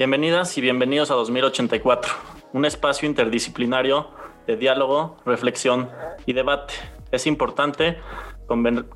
Bienvenidas y bienvenidos a 2084, un espacio interdisciplinario de diálogo, reflexión y debate. Es importante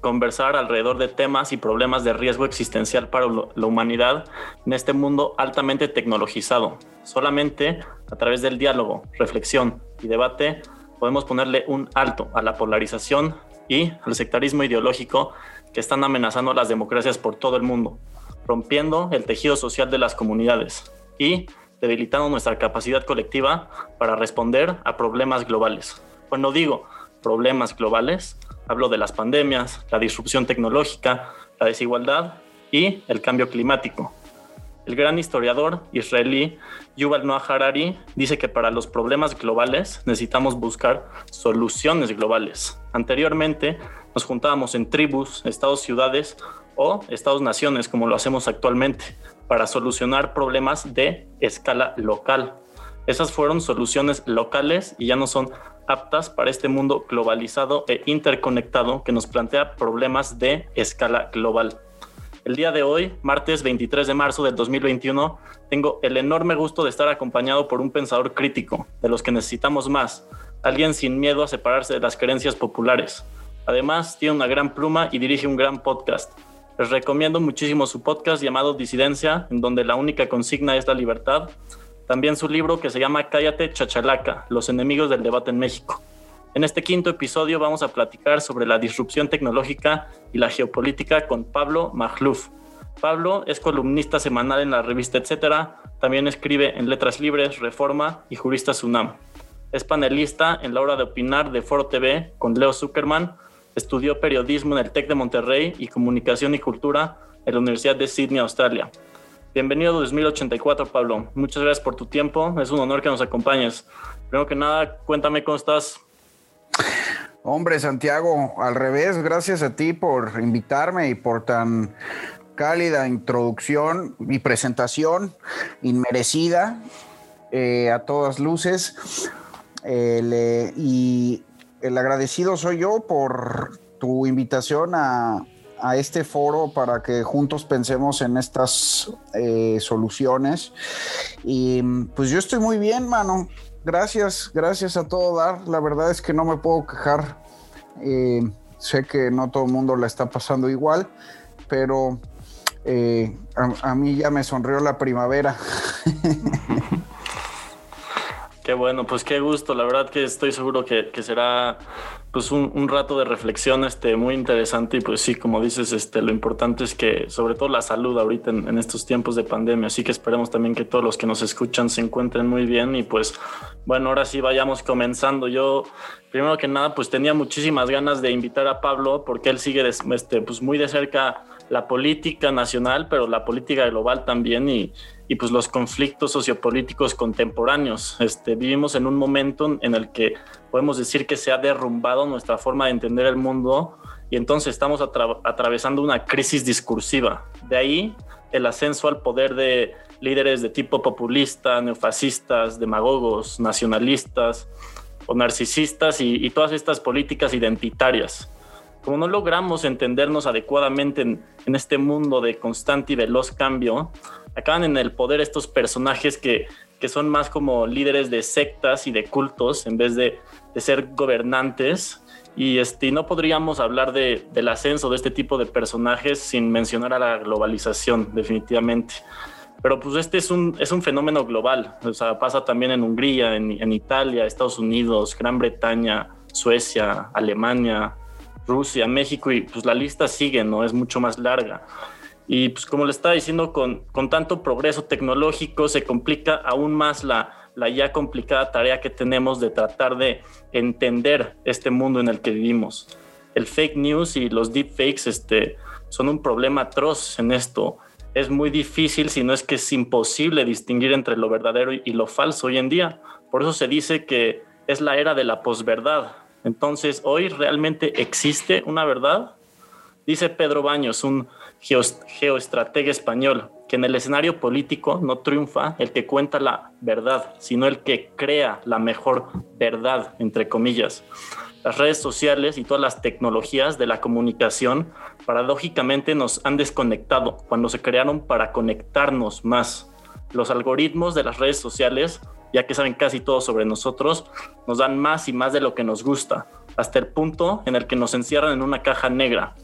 conversar alrededor de temas y problemas de riesgo existencial para la humanidad en este mundo altamente tecnologizado. Solamente a través del diálogo, reflexión y debate podemos ponerle un alto a la polarización y al sectarismo ideológico que están amenazando a las democracias por todo el mundo rompiendo el tejido social de las comunidades y debilitando nuestra capacidad colectiva para responder a problemas globales. Cuando digo problemas globales, hablo de las pandemias, la disrupción tecnológica, la desigualdad y el cambio climático. El gran historiador israelí Yuval Noah Harari dice que para los problemas globales necesitamos buscar soluciones globales. Anteriormente nos juntábamos en tribus, estados, ciudades o estados-naciones como lo hacemos actualmente para solucionar problemas de escala local. Esas fueron soluciones locales y ya no son aptas para este mundo globalizado e interconectado que nos plantea problemas de escala global. El día de hoy, martes 23 de marzo del 2021, tengo el enorme gusto de estar acompañado por un pensador crítico, de los que necesitamos más, alguien sin miedo a separarse de las creencias populares. Además, tiene una gran pluma y dirige un gran podcast. Les recomiendo muchísimo su podcast llamado Disidencia, en donde la única consigna es la libertad. También su libro que se llama Cállate Chachalaca, los enemigos del debate en México. En este quinto episodio vamos a platicar sobre la disrupción tecnológica y la geopolítica con Pablo Magluf. Pablo es columnista semanal en la revista Etcétera, también escribe en Letras Libres, Reforma y Jurista Sunam. Es panelista en la hora de opinar de Foro TV con Leo Zuckerman Estudió periodismo en el TEC de Monterrey y comunicación y cultura en la Universidad de Sydney, Australia. Bienvenido a 2084, Pablo. Muchas gracias por tu tiempo. Es un honor que nos acompañes. Primero que nada, cuéntame cómo estás. Hombre, Santiago, al revés, gracias a ti por invitarme y por tan cálida introducción y presentación inmerecida eh, a todas luces. Eh, y el agradecido soy yo por tu invitación a, este foro para que juntos pensemos en estas eh, soluciones. Y pues yo estoy muy bien, mano. Gracias, gracias a todo dar. La verdad es que no me puedo quejar. Eh, sé que no todo el mundo la está pasando igual, pero eh, a, a, mí ya me sonrió la primavera. Qué bueno, pues qué gusto. La verdad que estoy seguro que, será pues un, rato de reflexión este, muy interesante y pues sí, como dices, este, lo importante es que sobre todo la salud ahorita en, estos tiempos de pandemia, así que esperemos también que todos los que nos escuchan se encuentren muy bien y pues bueno, ahora sí vayamos comenzando. Yo primero que nada pues tenía muchísimas ganas de invitar a Pablo porque él sigue este, pues muy de cerca la política nacional, pero la política global también y, y pues los conflictos sociopolíticos contemporáneos. Este, vivimos en un momento en el que podemos decir que se ha derrumbado nuestra forma de entender el mundo y entonces estamos atravesando una crisis discursiva. De ahí el ascenso al poder de líderes de tipo populista, neofascistas, demagogos, nacionalistas o narcisistas y, y todas estas políticas identitarias como no logramos entendernos adecuadamente en, este mundo de constante y veloz cambio, acaban en el poder estos personajes que, son más como líderes de sectas y de cultos en vez de, ser gobernantes. Y este, no podríamos hablar del ascenso de este tipo de personajes sin mencionar a la globalización, definitivamente. Pero pues este es un, es un fenómeno global, o sea, pasa también en Hungría, en, en Italia, Estados Unidos, Gran Bretaña, Suecia, Alemania, Rusia, México y pues la lista sigue, ¿no? Es mucho más larga. Y pues como le estaba diciendo, con, con tanto progreso tecnológico se complica aún más la, la ya complicada tarea que tenemos de tratar de entender este mundo en el que vivimos. El fake news y los deepfakes este, son un problema atroz en esto. Es muy difícil, si no es que es imposible distinguir entre lo verdadero y lo falso hoy en día. Por eso se dice que es la era de la posverdad, entonces, ¿hoy realmente existe una verdad? Dice Pedro Baños, un geoestratega español, que en el escenario político no triunfa el que cuenta la verdad, sino el que crea la mejor verdad, entre comillas. Las redes sociales y todas las tecnologías de la comunicación paradójicamente nos han desconectado cuando se crearon para conectarnos más. los algoritmos de las redes sociales, ya que saben casi todo sobre nosotros, nos dan más y más de lo que nos gusta, hasta el punto en el que nos encierran en una caja negra.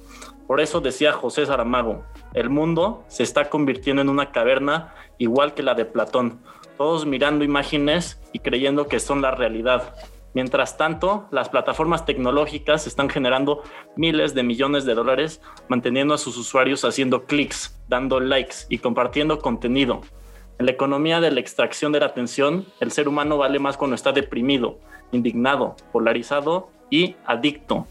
Por eso decía José Saramago, el mundo se está convirtiendo en una caverna igual que la de Platón, todos mirando imágenes y creyendo que son la realidad. Mientras tanto, las plataformas tecnológicas están generando miles de millones de dólares manteniendo a sus usuarios haciendo clics, dando likes y compartiendo contenido. En la economía de la extracción de la atención, el ser humano vale más cuando está deprimido, indignado, polarizado y adicto.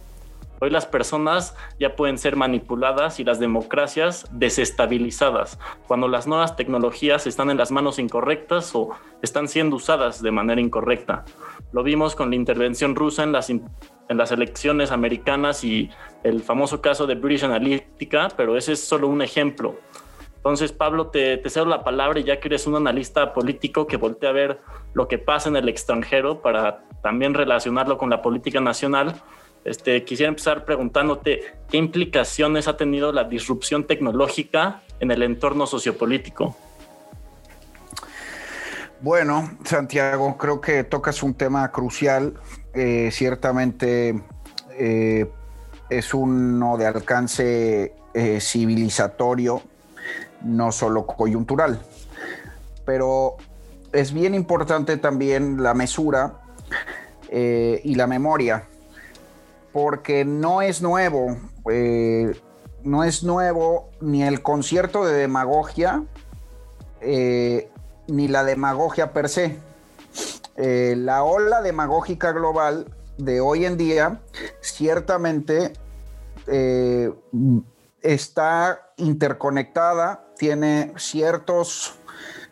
Hoy las personas ya pueden ser manipuladas y las democracias desestabilizadas cuando las nuevas tecnologías están en las manos incorrectas o están siendo usadas de manera incorrecta. Lo vimos con la intervención rusa en las, en las elecciones americanas y el famoso caso de British Analytica, pero ese es solo un ejemplo. Entonces, Pablo, te, cedo la palabra y ya que eres un analista político que voltea a ver lo que pasa en el extranjero para también relacionarlo con la política nacional, este, quisiera empezar preguntándote qué implicaciones ha tenido la disrupción tecnológica en el entorno sociopolítico. Bueno, Santiago, creo que tocas un tema crucial. Eh, ciertamente eh, es uno de alcance eh, civilizatorio, no solo coyuntural. Pero es bien importante también la mesura y la memoria porque no es nuevo, eh, no es nuevo ni el concierto de demagogia, eh, ni la demagogia per se. Eh, la ola demagógica global de hoy en día ciertamente está interconectada, tiene ciertos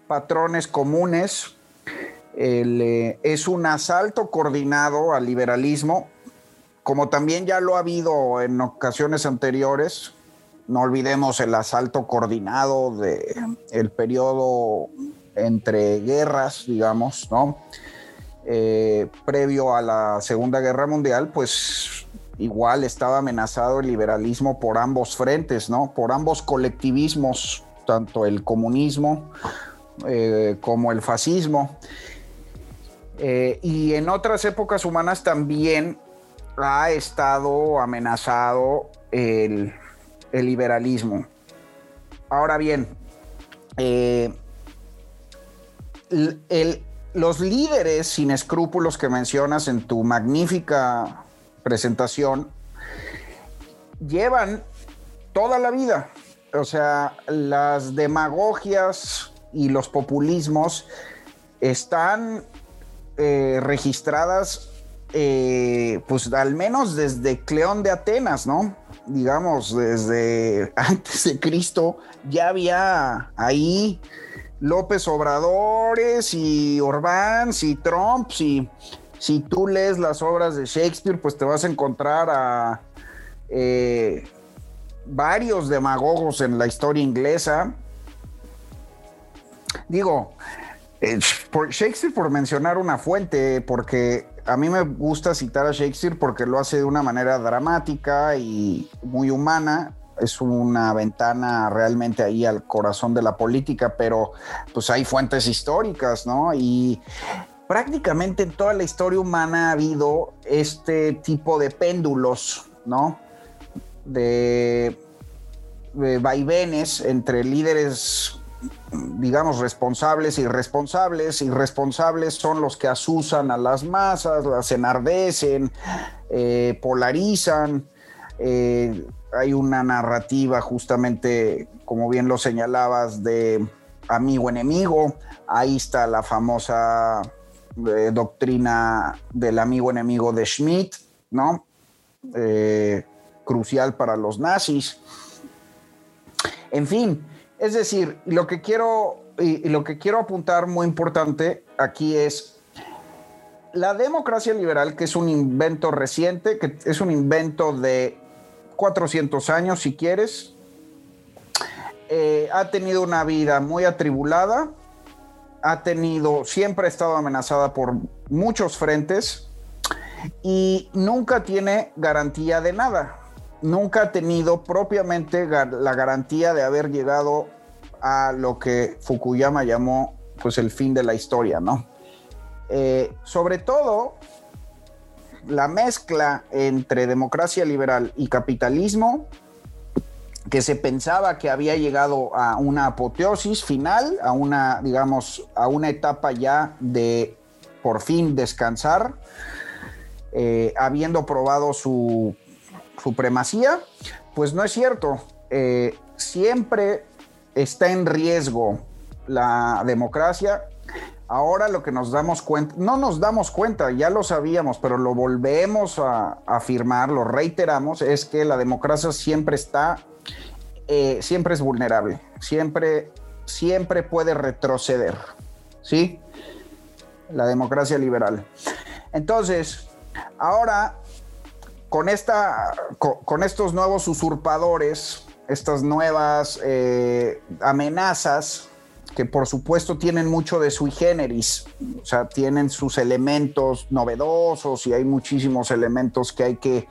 patrones comunes, es un asalto coordinado al liberalismo como también ya lo ha habido en ocasiones anteriores, no olvidemos el asalto coordinado de periodo entre guerras, digamos, ¿no? Eh, previo a la Segunda Guerra Mundial, pues igual estaba amenazado el liberalismo por ambos frentes, ¿no? Por ambos colectivismos, tanto el comunismo eh, como el fascismo. Eh, y en otras épocas humanas también ha estado amenazado el, liberalismo. Ahora bien, eh, los líderes sin escrúpulos que mencionas en tu magnífica presentación llevan toda la vida. O sea, las demagogias y los populismos están eh, registradas eh, pues al menos desde Cleón de Atenas, ¿no? Digamos, desde antes de Cristo ya había ahí López Obradores y Orbán y Trump y si tú lees las obras de Shakespeare, pues te vas a encontrar a eh, varios demagogos en la historia inglesa. Digo, eh, por Shakespeare por mencionar una fuente, porque a mí me gusta citar a Shakespeare porque lo hace de una manera dramática y muy humana. Es una ventana realmente ahí al corazón de la política, pero pues hay fuentes históricas, ¿no? Y prácticamente en toda la historia humana ha habido este tipo de péndulos, ¿no? De, de vaivenes entre líderes digamos, responsables irresponsables. Irresponsables son los que asusan a las masas, las enardecen, eh, polarizan. Eh, hay una narrativa justamente, como bien lo señalabas, de amigo-enemigo. Ahí está la famosa eh, doctrina del amigo-enemigo de Schmidt, ¿no? crucial para los nazis. En fin, es decir, lo que quiero, y, lo que quiero apuntar muy importante aquí es la democracia liberal, que es un invento reciente, que es un invento de 400 años, si quieres, eh, ha tenido una vida muy atribulada, ha tenido, siempre ha estado amenazada por muchos frentes y nunca tiene garantía de nada nunca ha tenido propiamente la garantía de haber llegado a lo que Fukuyama llamó pues el fin de la historia, ¿no? Eh, sobre todo, la mezcla entre democracia liberal y capitalismo, que se pensaba que había llegado a una apoteosis final, a una, digamos, a una etapa ya de por fin descansar, eh, habiendo probado su supremacía, pues no es cierto. Eh, siempre está en riesgo la democracia Ahora lo que nos damos cuenta, no nos damos cuenta, ya lo sabíamos, pero lo volvemos a afirmar, lo reiteramos, es que la democracia siempre está, eh, siempre es vulnerable, siempre, siempre puede retroceder, ¿sí? La democracia liberal. Entonces, ahora, con, esta, con, estos nuevos usurpadores, estas nuevas eh, amenazas, que por supuesto tienen mucho de sui generis, o sea, tienen sus elementos novedosos y hay muchísimos elementos que hay que eh,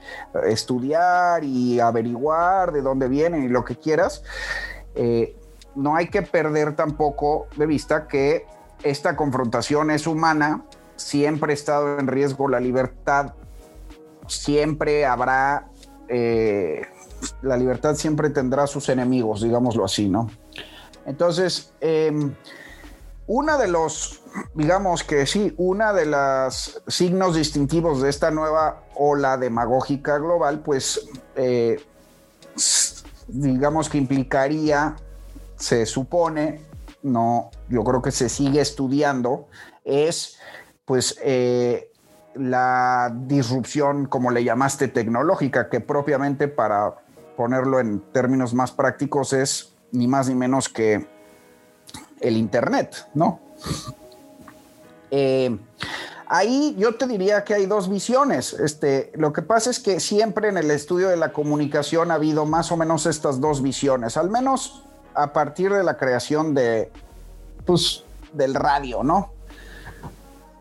estudiar y averiguar de dónde vienen y lo que quieras. Eh, no hay que perder tampoco de vista que esta confrontación es humana, siempre ha estado en riesgo la libertad, siempre habrá, eh, la libertad siempre tendrá sus enemigos, digámoslo así, ¿no? Entonces, eh, una de los, digamos que sí, una de los signos distintivos de esta nueva ola demagógica global, pues, eh, digamos que implicaría, se supone, no, yo creo que se sigue estudiando, es, pues, eh, la disrupción, como le llamaste, tecnológica, que propiamente para ponerlo en términos más prácticos es ni más ni menos que el Internet, ¿no? Eh, ahí yo te diría que hay dos visiones. Este, lo que pasa es que siempre en el estudio de la comunicación ha habido más o menos estas dos visiones, al menos a partir de la creación de, pues, del radio, ¿no?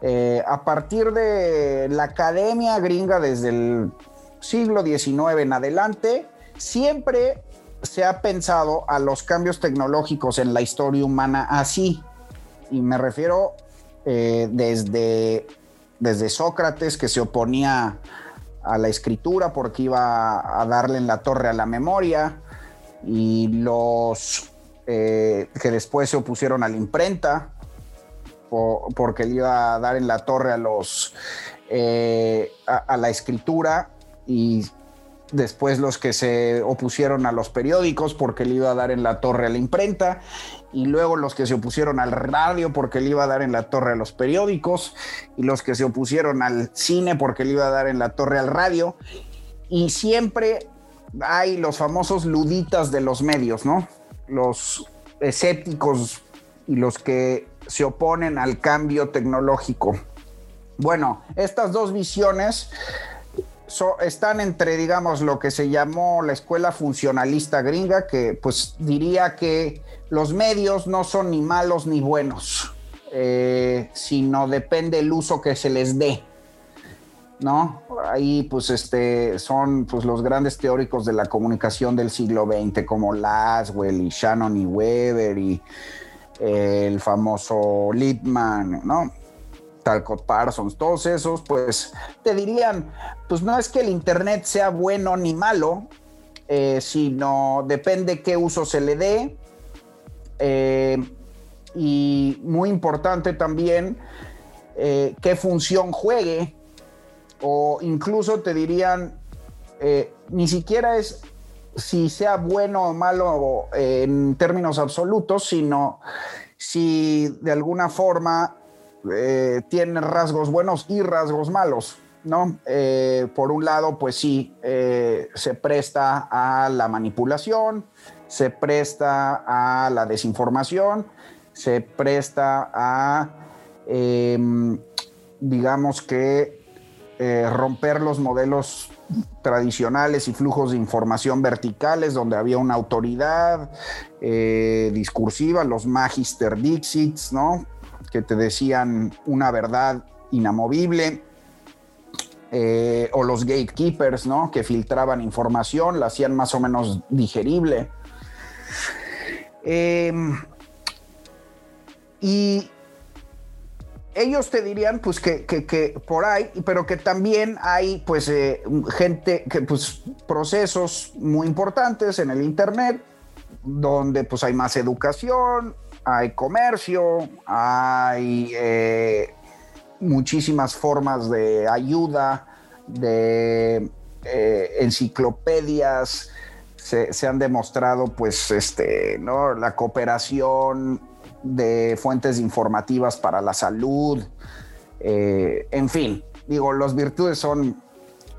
Eh, a partir de la academia gringa desde el siglo XIX en adelante, siempre se ha pensado a los cambios tecnológicos en la historia humana así. Y me refiero eh, desde, desde Sócrates, que se oponía a la escritura porque iba a darle en la torre a la memoria, y los eh, que después se opusieron a la imprenta porque le iba a dar en la torre a los eh, a la escritura y después los que se opusieron a los periódicos porque le iba a dar en la torre a la imprenta, y luego los que se opusieron al radio porque le iba a dar en la torre a los periódicos, y los que se opusieron al cine porque le iba a dar en la torre al radio, y siempre hay los famosos luditas de los medios, ¿no? Los escépticos y los que se oponen al cambio tecnológico. Bueno, estas dos visiones están entre, digamos, lo que se llamó la escuela funcionalista gringa, que pues diría que los medios no son ni malos ni buenos, eh, sino depende el uso que se les dé. ¿No? Ahí pues este son pues los grandes teóricos de la comunicación del siglo XX como Laswell y Shannon y Weber y el famoso Littman, ¿no? Talcott Parsons, todos esos, pues te dirían, pues no es que el Internet sea bueno ni malo, eh, sino depende qué uso se le dé. Eh, y muy importante también eh, qué función juegue, o incluso te dirían, ni siquiera es si sea bueno o malo en términos absolutos, sino si de alguna forma eh, tiene rasgos buenos y rasgos malos, ¿no? Eh, por un lado, pues sí, eh, se presta a la manipulación, se presta a la desinformación, se presta a, em, digamos que, romper los modelos tradicionales y flujos de información verticales donde había una autoridad discursiva, los magister dixits, ¿no? que te decían una verdad inamovible, eh, o los gatekeepers, ¿no? Que filtraban información, la hacían más o menos digerible. Em, y ellos te dirían pues que, que, por ahí, pero que también hay pues eh, gente, que pues procesos muy importantes en el Internet, donde pues hay más educación, hay comercio, hay eh, muchísimas formas de ayuda, de eh, enciclopedias, se, se, han demostrado pues este, ¿no? la cooperación de fuentes informativas para la salud, eh, en fin, digo, las virtudes son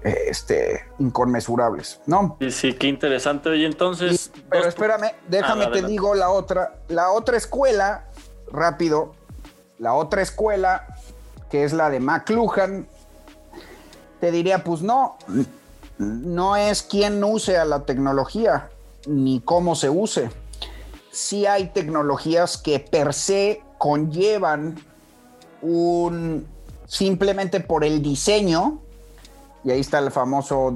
eh, este, inconmensurables, ¿no? Sí, sí, qué interesante. Oye, entonces... pero espérame, déjame te digo la otra, la otra escuela, rápido, la otra escuela, que es la de McLuhan, te diría, pues no, no es quien use a la tecnología, ni cómo se use sí hay tecnologías que per se conllevan un simplemente por el diseño, y ahí está el famoso,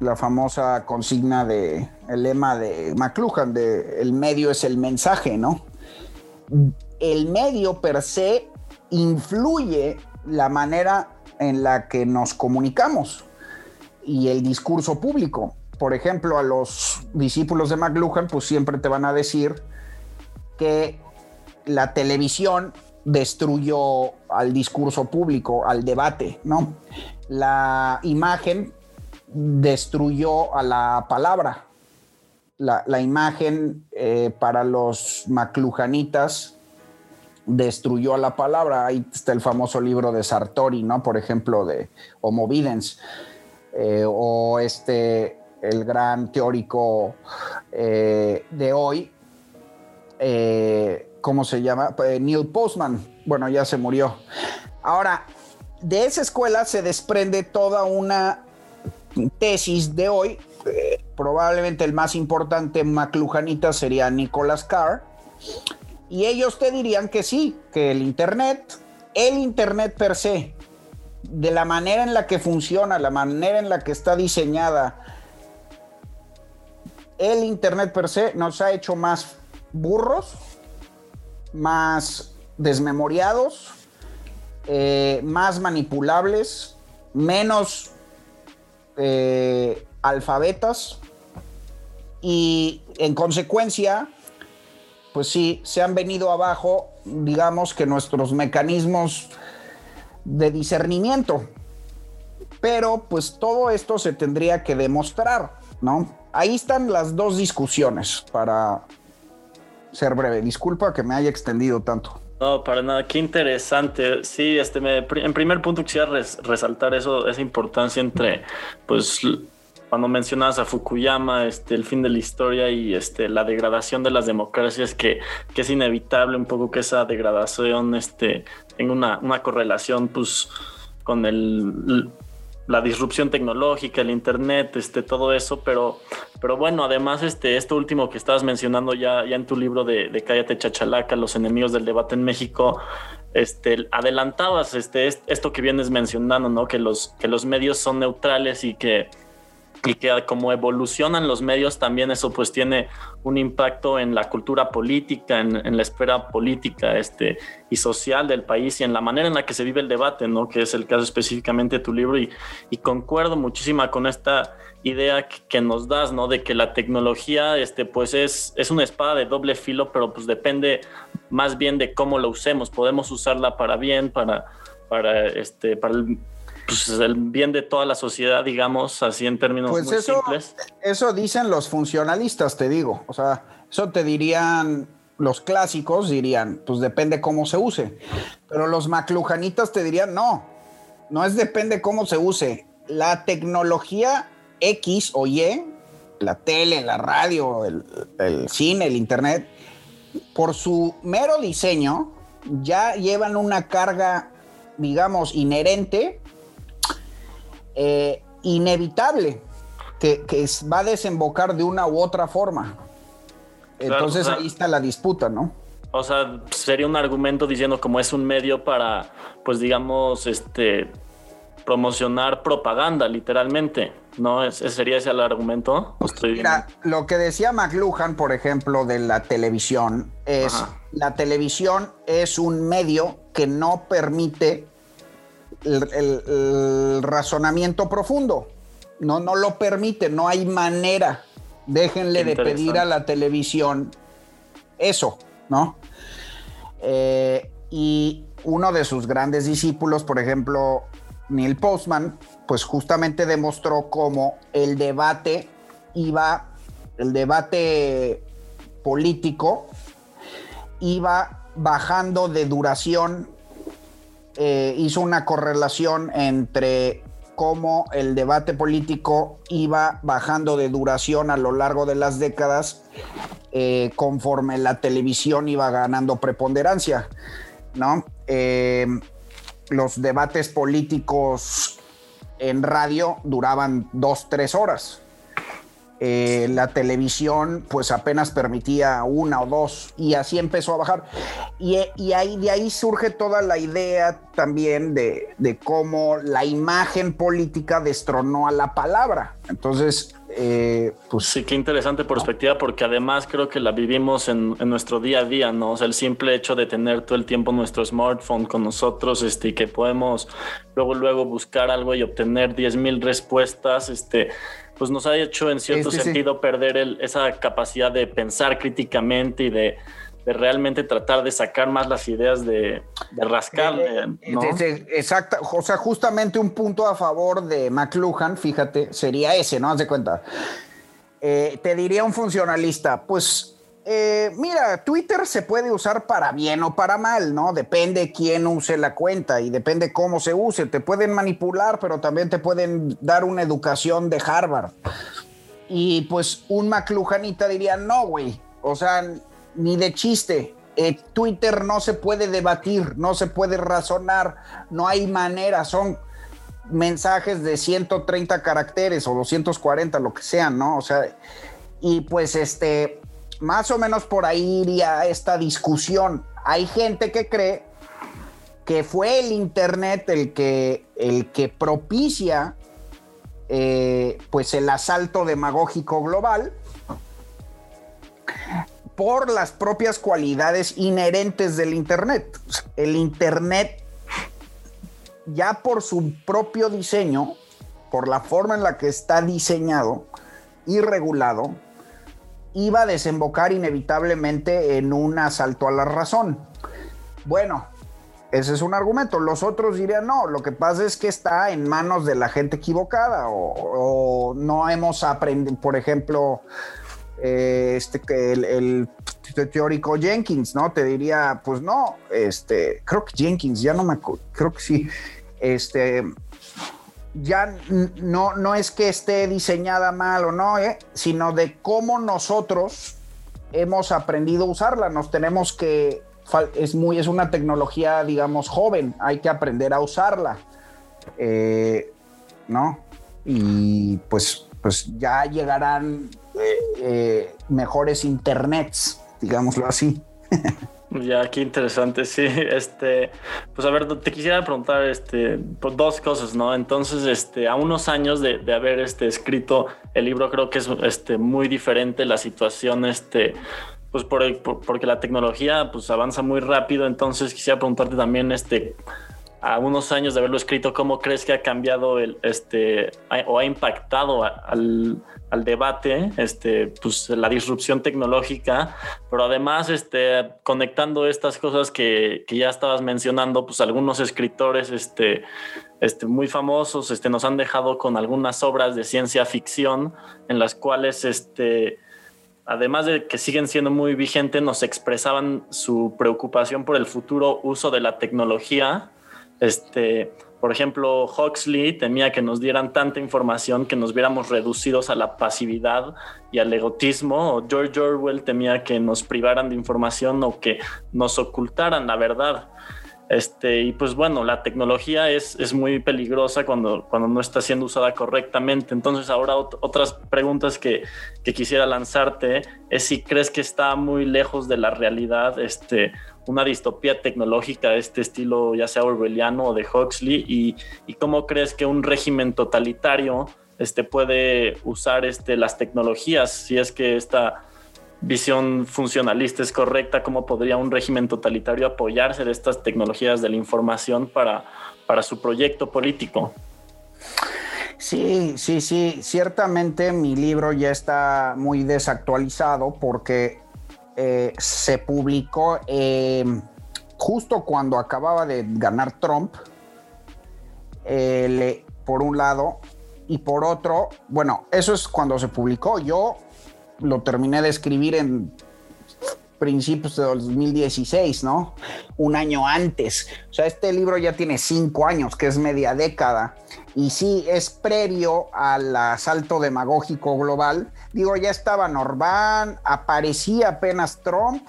la famosa consigna de el lema de McLuhan, de el medio es el mensaje, ¿no? El medio per se influye la manera en la que nos comunicamos y el discurso público por ejemplo, a los discípulos de McLuhan, pues siempre te van a decir que la televisión destruyó al discurso público, al debate, ¿no? La imagen destruyó a la palabra. La, imagen eh, para los McLuhanitas destruyó a la palabra. Ahí está el famoso libro de Sartori, ¿no? Por ejemplo, de Homo Videns. Eh, o este el gran teórico eh, de hoy, eh, ¿cómo se llama? Pues, Neil Postman. Bueno, ya se murió. Ahora, de esa escuela se desprende toda una tesis de hoy. Eh, probablemente el más importante McLuhanita sería Nicholas Carr. Y ellos te dirían que sí, que el Internet, el Internet per se, de la manera en la que funciona, la manera en la que está diseñada, el Internet per se nos ha hecho más burros, más desmemoriados, eh, más manipulables, menos eh, alfabetas y en consecuencia, pues sí, se han venido abajo, digamos que nuestros mecanismos de discernimiento. Pero pues todo esto se tendría que demostrar, ¿no? Ahí están las dos discusiones para ser breve. Disculpa que me haya extendido tanto. No, para nada, qué interesante. Sí, este, me, en primer punto quisiera resaltar eso, esa importancia entre, pues, cuando mencionas a Fukuyama, este, el fin de la historia y este, la degradación de las democracias, que, que es inevitable un poco que esa degradación este, tenga una, una correlación, pues, con el la disrupción tecnológica, el internet, este, todo eso, pero, pero bueno, además, este, esto último que estabas mencionando ya, ya en tu libro de, de Cállate Chachalaca, los enemigos del debate en México, este, adelantabas este, esto que vienes mencionando, ¿no? Que los, que los medios son neutrales y que y que como evolucionan los medios también eso pues tiene un impacto en la cultura política, en, la esfera política este, y social del país y en la manera en la que se vive el debate, ¿no? que es el caso específicamente de tu libro y, y concuerdo muchísima con esta idea que, nos das, ¿no? De que la tecnología, este, pues es, es una espada de doble filo, pero pues depende más bien de cómo la usemos. Podemos usarla para bien, para, para, este, para el pues, el bien de toda la sociedad, digamos, así en términos pues muy eso, simples. Eso dicen los funcionalistas, te digo. O sea, eso te dirían los clásicos, dirían, pues depende cómo se use. Pero los maclujanitas te dirían, no, no es depende cómo se use. La tecnología X o Y, la tele, la radio, el, el cine, el internet, por su mero diseño, ya llevan una carga, digamos, inherente eh, inevitable que, va a desembocar de una u otra forma. Entonces ahí está la disputa, ¿no? O sea, sería un argumento diciendo como es un medio para, pues digamos, este, promocionar propaganda, literalmente. ¿No? ¿Ese sería ese el argumento? Mira, lo que decía McLuhan, por ejemplo, de la televisión, es la televisión es un medio que no permite el, razonamiento profundo. No, no lo permite, no hay manera. Déjenle de pedir a la televisión eso, ¿no? Eh, y uno de sus grandes discípulos, por ejemplo, Neil Postman, pues justamente demostró cómo el debate iba, el debate político iba bajando de duración, eh, hizo una correlación entre cómo el debate político iba bajando de duración a lo largo de las décadas eh, conforme la televisión iba ganando preponderancia, ¿no? Eh, los debates políticos en radio duraban dos, tres horas. Eh, la televisión pues apenas permitía una o dos y así empezó a bajar. Y, ahí, de ahí surge toda la idea también de, cómo la imagen política destronó a la palabra. Entonces, eh, pues sí, qué interesante perspectiva, porque además creo que la vivimos en, nuestro día a día, ¿no? O sea, el simple hecho de tener todo el tiempo nuestro smartphone con nosotros, este, y que podemos luego, luego buscar algo y obtener 10 mil respuestas, este, pues nos ha hecho en cierto sentido perder esa capacidad de pensar críticamente y de, realmente tratar de sacar más las ideas de, de rascar. Eh, eh, exacto, o sea, justamente un punto a favor de McLuhan, fíjate, sería ese, ¿no? Haz de cuenta. Eh, te diría un funcionalista, pues eh, mira, Twitter se puede usar para bien o para mal, ¿no? Depende quién use la cuenta y depende cómo se use. Te pueden manipular, pero también te pueden dar una educación de Harvard. Y pues un McLuhanita diría, no, güey. O sea, ni de chiste. Eh, Twitter no se puede debatir, no se puede razonar, no hay manera, son mensajes de 130 caracteres o 240, lo que sean, ¿no? O sea, y pues este, más o menos por ahí iría esta discusión. Hay gente que cree que fue el Internet el que, el que propicia eh, pues el asalto demagógico global por las propias cualidades inherentes del Internet. El Internet ya por su propio diseño, por la forma en la que está diseñado y regulado, iba a desembocar inevitablemente en un asalto a la razón. Bueno, ese es un argumento. Los otros dirían, no, lo que pasa es que está en manos de la gente equivocada o, no hemos aprendido, por ejemplo, eh, este, el, el, teórico Jenkins, ¿no? Te diría, pues no, este, creo que Jenkins, ya no me acuerdo, creo que sí, este, ya no, no es que esté diseñada mal o no, ¿eh? sino de cómo nosotros hemos aprendido a usarla. Nos tenemos que, es, muy, es una tecnología, digamos, joven, hay que aprender a usarla. Eh, ¿No? Y pues, pues ya llegarán eh, mejores internets, digámoslo así. Ya, qué interesante, sí. Este, pues a ver, te quisiera preguntar este, pues dos cosas, ¿no? Entonces, este, a unos años de, haber este, escrito el libro, creo que es este, muy diferente la situación, este, pues por, porque la tecnología pues avanza muy rápido. Entonces, quisiera preguntarte también, este, a unos años de haberlo escrito, ¿cómo crees que ha cambiado el, este, o ha impactado al, al debate, este, pues la disrupción tecnológica, pero además, este, conectando estas cosas que, que ya estabas mencionando, pues algunos escritores, este, este, muy famosos, este, nos han dejado con algunas obras de ciencia ficción en las cuales, este, además de que siguen siendo muy vigentes, nos expresaban su preocupación por el futuro uso de la tecnología este, por ejemplo, Huxley temía que nos dieran tanta información que nos viéramos reducidos a la pasividad y al egotismo. O George Orwell temía que nos privaran de información o que nos ocultaran la verdad. Este, y pues bueno, la tecnología es, es, muy peligrosa cuando, cuando no está siendo usada correctamente. Entonces ahora otras preguntas que, que, quisiera lanzarte es si crees que está muy lejos de la realidad este, una distopía tecnológica de este estilo, ya sea orwelliano o de Huxley, y, cómo crees que un régimen totalitario este, puede usar este, las tecnologías si es que esta visión funcionalista es correcta, cómo podría un régimen totalitario apoyarse de estas tecnologías de la información para, para su proyecto político. Sí, sí, sí, ciertamente mi libro ya está muy desactualizado porque eh, se publicó em, justo cuando acababa de ganar Trump, eh, por un lado, y por otro, bueno, eso es cuando se publicó. Yo lo terminé de escribir en principios de 2016, ¿no? Un año antes. O sea, este libro ya tiene cinco años, que es media década. Y sí, es previo al asalto demagógico global. Digo, ya estaba Norban, aparecía apenas Trump,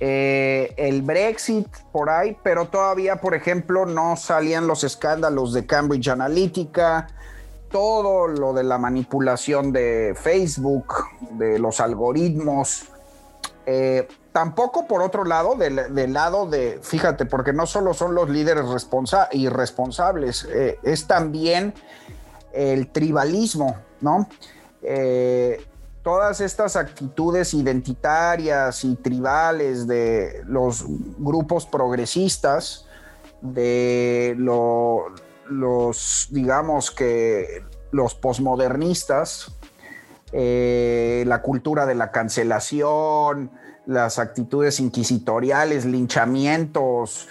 eh, el Brexit por ahí, pero todavía, por ejemplo, no salían los escándalos de Cambridge Analytica, todo lo de la manipulación de Facebook, de los algoritmos. Eh, tampoco por otro lado, del, lado de, fíjate, porque no solo son los líderes irresponsables, eh, es también el tribalismo, ¿no? Eh, todas estas actitudes identitarias y tribales de los grupos progresistas, de los, digamos que los posmodernistas, eh, la cultura de la cancelación, las actitudes inquisitoriales, linchamientos,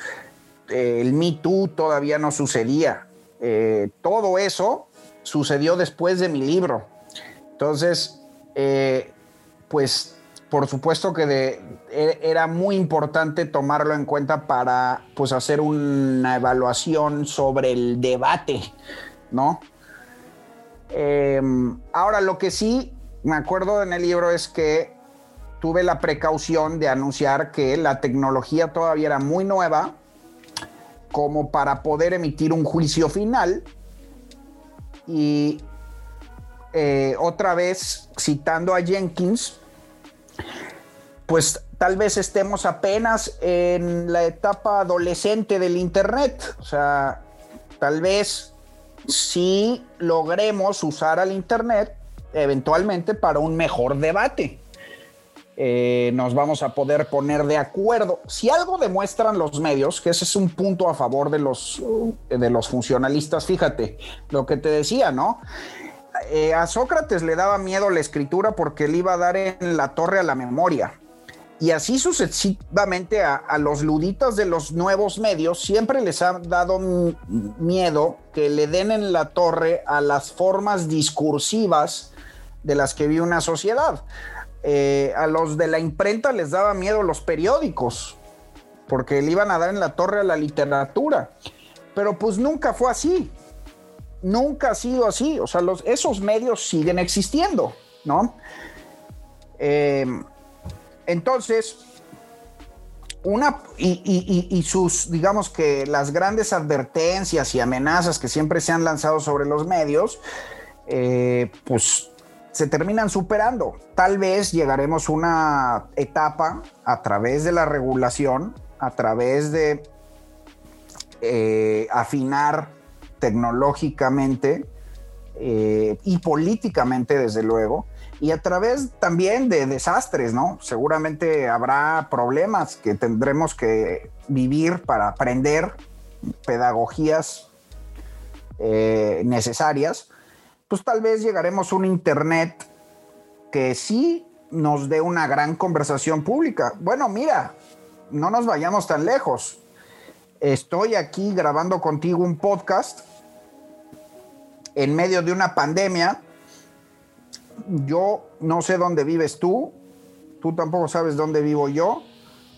eh, el Me Too todavía no sucedía. Eh, todo eso sucedió después de mi libro. Entonces, pues por supuesto que e, era muy importante tomarlo en cuenta para pues hacer una evaluación sobre el debate, ¿no? Em, ahora, lo que sí me acuerdo en el libro es que tuve la precaución de anunciar que la tecnología todavía era muy nueva como para poder emitir un juicio final. Y eh, otra vez citando a Jenkins, pues tal vez estemos apenas en la etapa adolescente del Internet, o sea, tal vez si logremos usar al Internet eventualmente para un mejor debate. Eh, nos vamos a poder poner de acuerdo. Si algo demuestran los medios, que ese es un punto a favor de los, de los funcionalistas, fíjate, lo que te decía, ¿no? Eh, a Sócrates le daba miedo la escritura porque le iba a dar en la torre a la memoria. Y así sucesivamente a, los luditas de los nuevos medios siempre les ha dado miedo que le den en la torre a las formas discursivas de las que vive una sociedad. Eh, a los de la imprenta les daba miedo los periódicos, porque le iban a dar en la torre a la literatura. Pero pues nunca fue así. Nunca ha sido así. O sea, los, esos medios siguen existiendo, ¿no? Eh, entonces, una y, sus, digamos que las grandes advertencias y amenazas que siempre se han lanzado sobre los medios, eh, pues se terminan superando. Tal vez llegaremos a una etapa a través de la regulación, a través de eh, afinar tecnológicamente eh, y políticamente, desde luego, y a través también de desastres, ¿no? Seguramente habrá problemas que tendremos que vivir para aprender pedagogías eh, necesarias, pues tal vez llegaremos a un Internet que sí nos dé una gran conversación pública. Bueno, mira, no nos vayamos tan lejos. Estoy aquí grabando contigo un podcast en medio de una pandemia yo no sé dónde vives tú, tú tampoco sabes dónde vivo yo.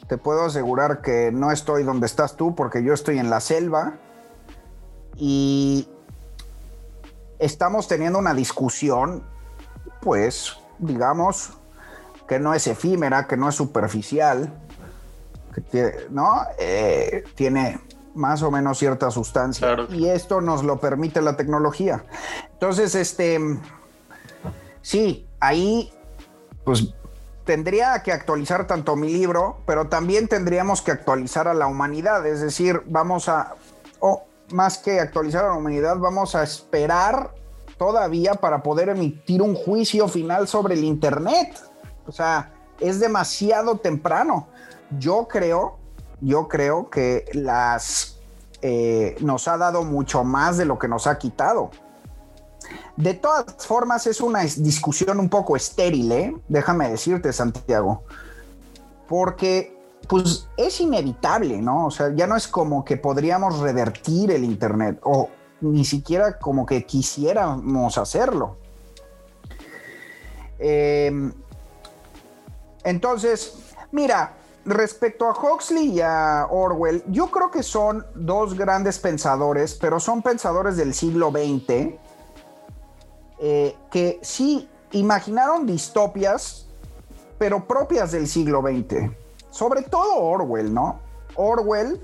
Te puedo asegurar que no estoy donde estás tú porque yo estoy en la selva y estamos teniendo una discusión, pues, digamos, que no es efímera, que no es superficial, que tiene, ¿no? Eh, tiene más o menos cierta sustancia. Y esto nos lo permite la tecnología. Entonces, este sí, ahí pues tendría que actualizar tanto mi libro, pero también tendríamos que actualizar a la humanidad, es decir, vamos a, o más que actualizar a la humanidad, vamos a esperar todavía para poder emitir un juicio final sobre el Internet, O sea, es demasiado temprano. Yo creo, yo creo que las eh, nos ha dado mucho más de lo que nos ha quitado. De todas formas, es una discusión un poco estéril, ¿eh? Déjame decirte, Santiago. Porque, pues, es inevitable, ¿no? O sea, ya no es como que podríamos revertir el Internet o ni siquiera como que quisiéramos hacerlo. Em, entonces, mira, respecto a Huxley y a Orwell, yo creo que son dos grandes pensadores, pero son pensadores del siglo XX eh, que sí imaginaron distopias, pero propias del siglo XX. Sobre todo Orwell, ¿no? Orwell,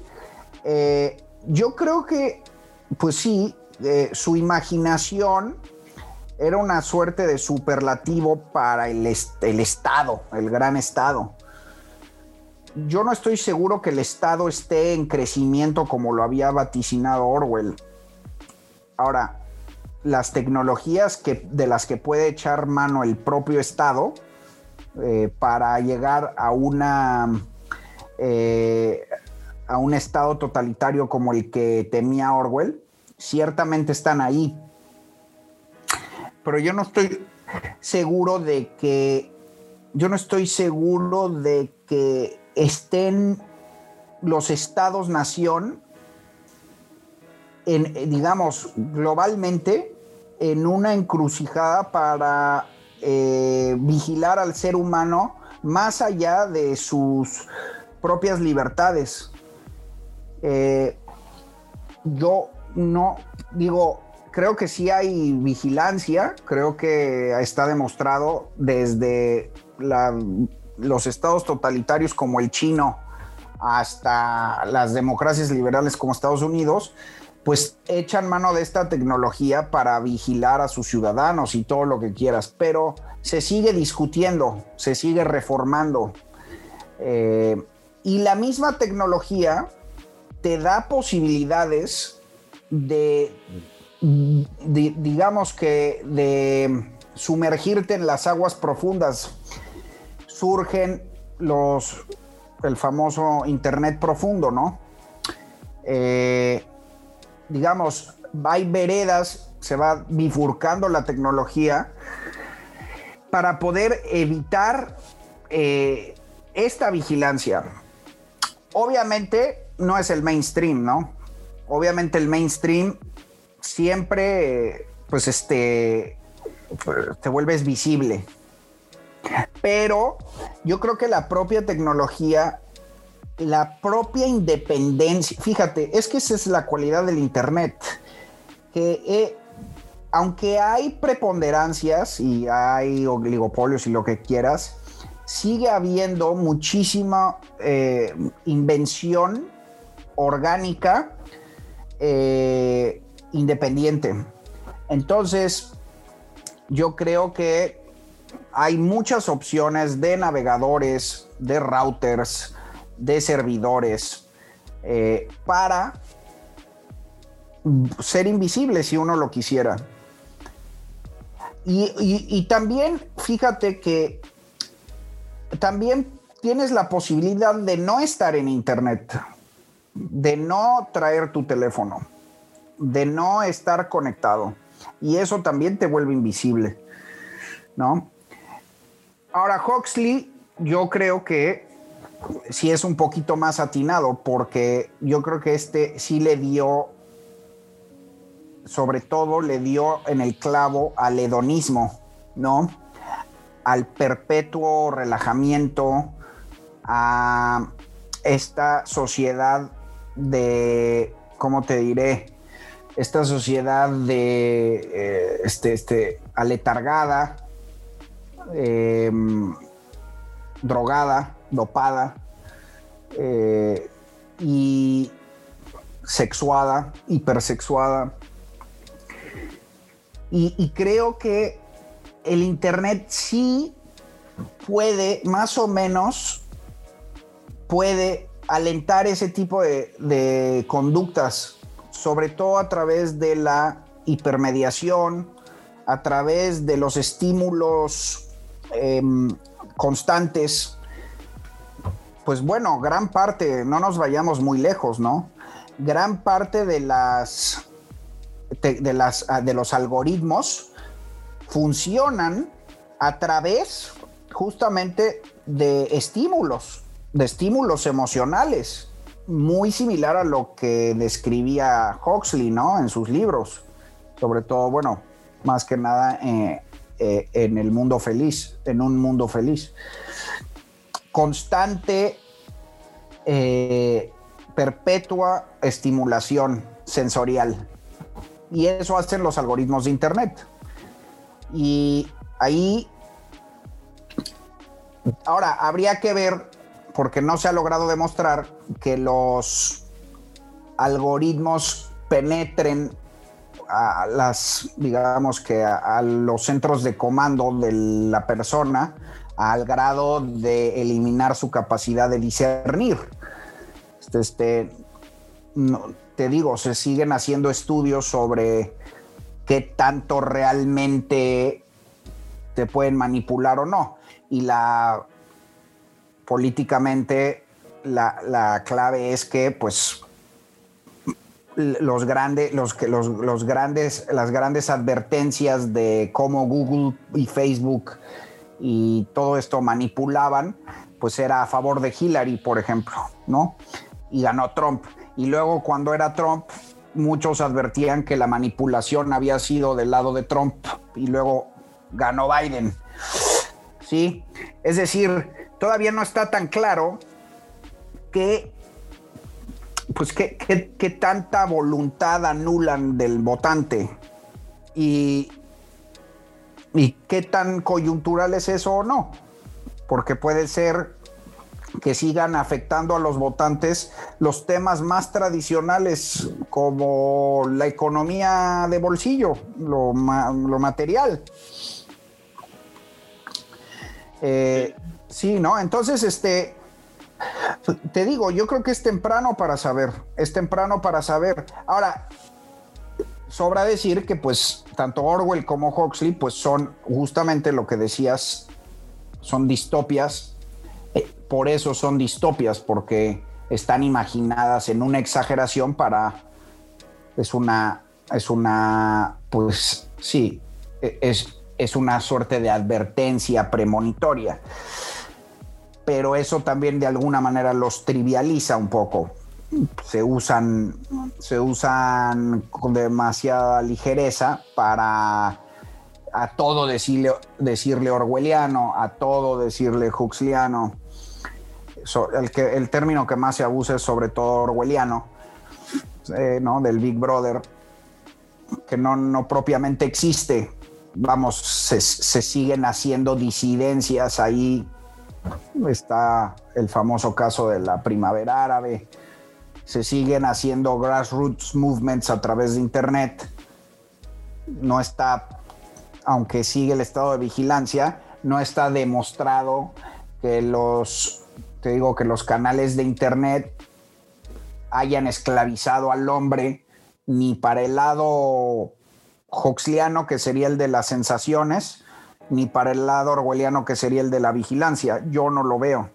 eh, yo creo que, pues sí, eh, su imaginación era una suerte de superlativo para el, el Estado, el gran Estado. Yo no estoy seguro que el Estado esté en crecimiento como lo había vaticinado Orwell. Ahora, las tecnologías que, de las que puede echar mano el propio Estado eh, para llegar a una eh, a un Estado totalitario como el que temía Orwell, ciertamente están ahí. Pero yo no estoy seguro de que yo no estoy seguro de que estén los estados nación en, digamos, globalmente en una encrucijada para eh, vigilar al ser humano más allá de sus propias libertades. Eh, yo no digo, creo que sí hay vigilancia, creo que está demostrado desde los estados totalitarios como el chino hasta las democracias liberales como Estados Unidos, pues echan mano de esta tecnología para vigilar a sus ciudadanos y todo lo que quieras, pero se sigue discutiendo, se sigue reformando. Eh, y la misma tecnología te da posibilidades de, digamos que, de sumergirte en las aguas profundas. Surgen los, el famoso Internet profundo, ¿no? Eh, digamos, hay veredas, se va bifurcando la tecnología para poder evitar eh, esta vigilancia. Obviamente no es el mainstream, ¿no? Obviamente el mainstream siempre, pues este, te vuelves visible. Pero yo creo que la propia tecnología la propia independencia. Fíjate, es que esa es la cualidad del Internet, que eh, aunque hay preponderancias y hay oligopolios y lo que quieras, sigue habiendo muchísima eh, invención orgánica eh, independiente. Entonces, yo creo que hay muchas opciones de navegadores, de routers, de servidores eh, para ser invisible si uno lo quisiera. Y, también fíjate que también tienes la posibilidad de no estar en internet, de no traer tu teléfono, de no estar conectado. Y eso también te vuelve invisible, ¿no? Ahora, Huxley, yo creo que sí es un poquito más atinado porque yo creo que este sí le dio, sobre todo le dio en el clavo al hedonismo, ¿no? Al perpetuo relajamiento, a esta sociedad de, ¿cómo te diré? Esta sociedad de, eh, este, este, aletargada, em, drogada, dopada eh, y sexuada, hipersexuada. Y, creo que el Internet sí puede, más o menos, puede alentar ese tipo de, conductas, sobre todo a través de la hipermediación, a través de los estímulos em, constantes, pues bueno, gran parte, no nos vayamos muy lejos, ¿no? Gran parte de las de, las, de los algoritmos funcionan a través justamente de estímulos, de estímulos emocionales, muy similar a lo que describía Huxley, ¿no? En sus libros, sobre todo, bueno, más que nada eh, eh, en el mundo feliz, en un mundo feliz. Constante, eh, perpetua estimulación sensorial. Y eso hacen los algoritmos de Internet. Y ahí, ahora, habría que ver, porque no se ha logrado demostrar que los algoritmos penetren a las, digamos que a, los centros de comando de la persona al grado de eliminar su capacidad de discernir. Este, este no, te digo, se siguen haciendo estudios sobre qué tanto realmente te pueden manipular o no. Y la políticamente la, clave es que pues los grandes, los, los, los, grandes, las grandes advertencias de cómo Google y Facebook y todo esto manipulaban, pues era a favor de Hillary, por ejemplo, ¿no? Y ganó Trump. Y luego cuando era Trump, muchos advertían que la manipulación había sido del lado de Trump y luego ganó Biden. Sí, es decir, todavía no está tan claro que pues qué, tanta voluntad anulan del votante y, y qué tan coyuntural es eso o no, porque puede ser que sigan afectando a los votantes los temas más tradicionales como la economía de bolsillo, lo, material. Eh, sí, ¿no? Entonces, este, te digo, yo creo que es temprano para saber, es temprano para saber. Ahora, sobra decir que pues tanto Orwell como Huxley pues son justamente lo que decías, son distopias por eso son distopias, porque están imaginadas en una exageración para... Es una, es una, pues sí, e, es, es una suerte de advertencia premonitoria. Pero eso también de alguna manera los trivializa un poco. Se usan, se usan con demasiada ligereza para a todo decirle, decirle orwelliano, a todo decirle huxliano el, que, el término que más se abusa es sobre todo orwelliano, eh, ¿no? Del Big Brother, que no, no propiamente existe. Vamos, se, siguen haciendo disidencias ahí. Está el famoso caso de la primavera árabe. Se siguen haciendo grassroots movements a través de Internet. No está, aunque sigue el estado de vigilancia, no está demostrado que los te digo que los canales de Internet hayan esclavizado al hombre, ni para el lado Huxleano, que sería el de las sensaciones, ni para el lado orwelliano, que sería el de la vigilancia. Yo no lo veo.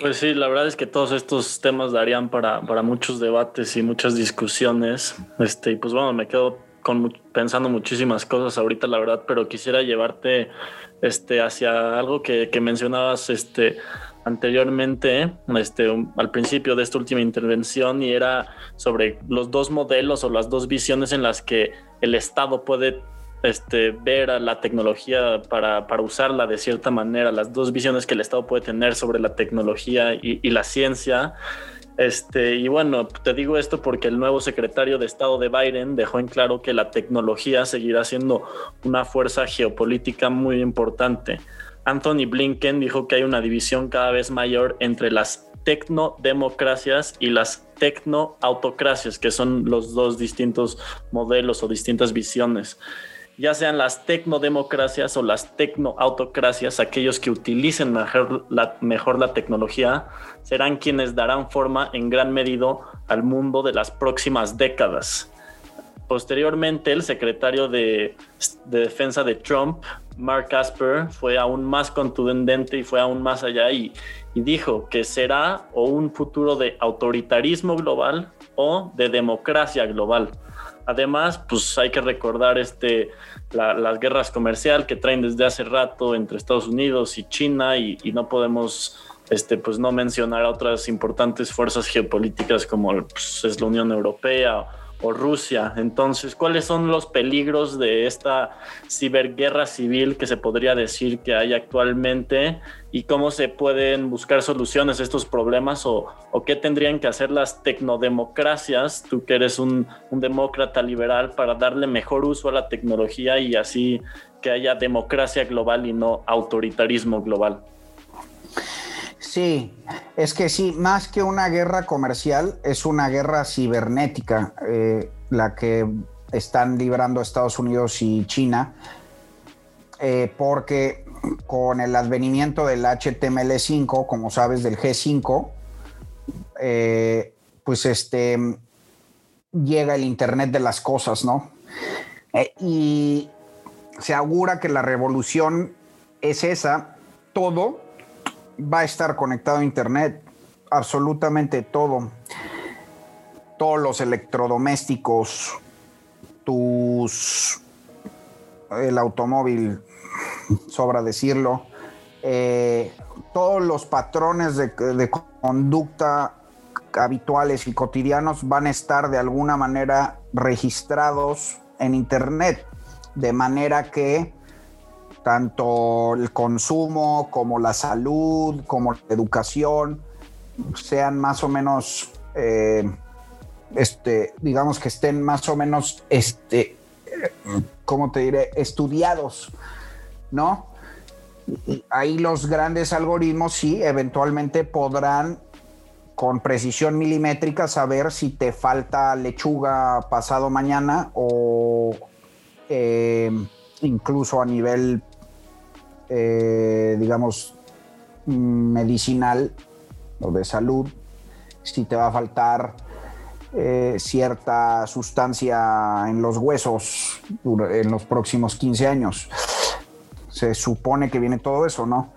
Pues sí, la verdad es que todos estos temas darían para, muchos debates y muchas discusiones. Este, y pues bueno, me quedo con, pensando muchísimas cosas ahorita, la verdad, pero quisiera llevarte este, hacia algo que, mencionabas este, anteriormente, este, al principio de esta última intervención, y era sobre los dos modelos o las dos visiones en las que el Estado puede este, ver a la tecnología para, usarla de cierta manera, las dos visiones que el Estado puede tener sobre la tecnología y, la ciencia. Este, y bueno, te digo esto porque el nuevo secretario de Estado de Biden dejó en claro que la tecnología seguirá siendo una fuerza geopolítica muy importante. Anthony Blinken dijo que hay una división cada vez mayor entre las tecnodemocracias y las tecnoautocracias, que son los dos distintos modelos o distintas visiones ya sean las tecnodemocracias o las tecnoautocracias, aquellos que utilicen mejor la, mejor la tecnología, serán quienes darán forma en gran medida al mundo de las próximas décadas. posteriormente el secretario de, defensa de Trump, Mark Casper, fue aún más contundente y fue aún más allá y, dijo que será o un futuro de autoritarismo global o de democracia global. Además, pues hay que recordar este, las guerras comerciales que traen desde hace rato entre Estados Unidos y China y, no podemos este, pues no mencionar a otras importantes fuerzas geopolíticas como pues, es la Unión Europea o Rusia. Entonces, ¿cuáles son los peligros de esta ciberguerra civil que se podría decir que hay actualmente y cómo se pueden buscar soluciones a estos problemas o, qué tendrían que hacer las tecnodemocracias, tú que eres un, demócrata liberal, para darle mejor uso a la tecnología y así que haya democracia global y no autoritarismo global? Sí, es que sí, más que una guerra comercial, es una guerra cibernética, eh, la que están librando Estados Unidos y China, eh, porque con el advenimiento del HTML5, como sabes, del G5, eh, pues este llega el Internet de las cosas, ¿no? y se augura que la revolución es esa, todo va a estar conectado a Internet, absolutamente todo. Todos los electrodomésticos, tus, el automóvil, sobra decirlo, eh, todos los patrones de, conducta habituales y cotidianos van a estar de alguna manera registrados en Internet, de manera que tanto el consumo como la salud, como la educación, sean más o menos, eh, este, digamos que estén más o menos, este, ¿cómo te diré? Estudiados, ¿no? ahí los grandes algoritmos sí, eventualmente podrán con precisión milimétrica saber si te falta lechuga pasado mañana o eh, incluso a nivel eh, digamos, medicinal o de salud, si te va a faltar eh, cierta sustancia en los huesos en los próximos 15 años. Se supone que viene todo eso, ¿no?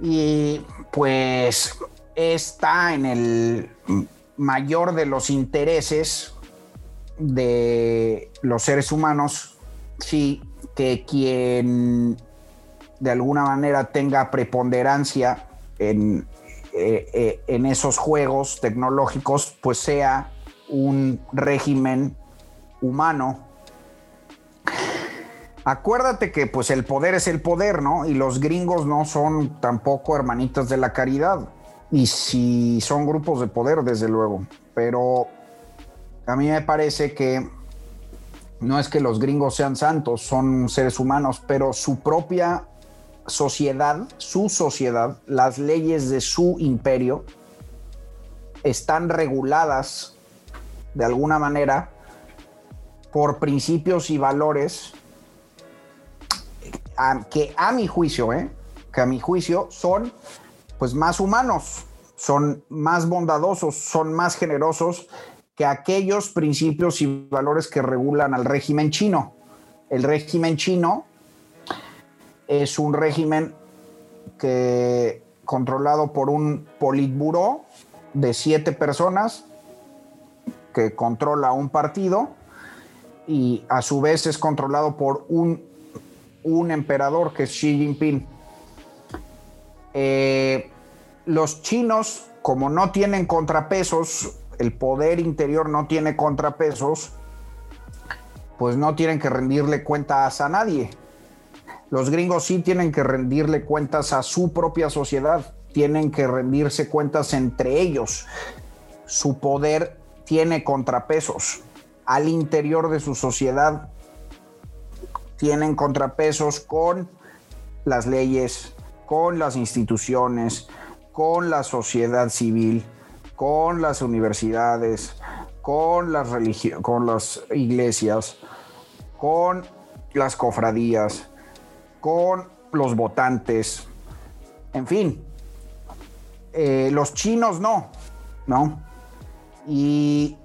Y pues está en el mayor de los intereses de los seres humanos, sí, que quien de alguna manera tenga preponderancia en, eh, eh, en esos juegos tecnológicos, pues sea un régimen humano. Acuérdate que pues el poder es el poder, ¿no? Y los gringos no son tampoco hermanitas de la caridad. Y si son grupos de poder, desde luego. Pero a mí me parece que no es que los gringos sean santos, son seres humanos, pero su propia sociedad, su sociedad, las leyes de su imperio están reguladas de alguna manera por principios y valores que a mi juicio, ¿eh? que a mi juicio son pues más humanos, son más bondadosos, son más generosos que aquellos principios y valores que regulan al régimen chino. El régimen chino es un régimen que controlado por un politburó de siete personas que controla un partido y a su vez es controlado por un, un emperador que es Xi Jinping. Eh, los chinos, como no tienen contrapesos, el poder interior no tiene contrapesos, pues no tienen que rendirle cuentas a nadie. Los gringos sí tienen que rendirle cuentas a su propia sociedad, tienen que rendirse cuentas entre ellos. Su poder tiene contrapesos. Al interior de su sociedad tienen contrapesos con las leyes, con las instituciones, con la sociedad civil, con las universidades, con las, con las iglesias, con las cofradías, con los votantes, en fin, eh, los chinos no, ¿no? Y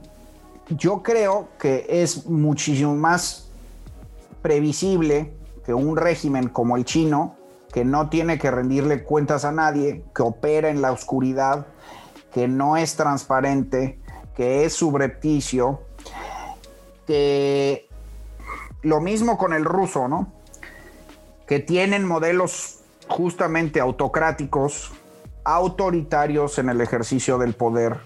yo creo que es muchísimo más previsible que un régimen como el chino, que no tiene que rendirle cuentas a nadie, que opera en la oscuridad, que no es transparente, que es subrepticio, que lo mismo con el ruso, ¿no? Que tienen modelos justamente autocráticos, autoritarios en el ejercicio del poder,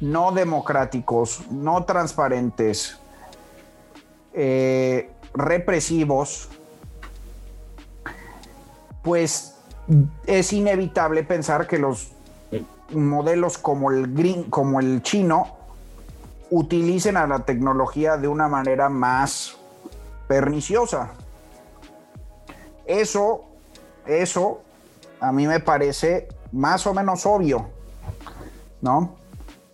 no democráticos, no transparentes, eh, represivos, pues es inevitable pensar que los modelos como el green, como el chino, utilicen a la tecnología de una manera más perniciosa. Eso, eso a mí me parece más o menos obvio, ¿no?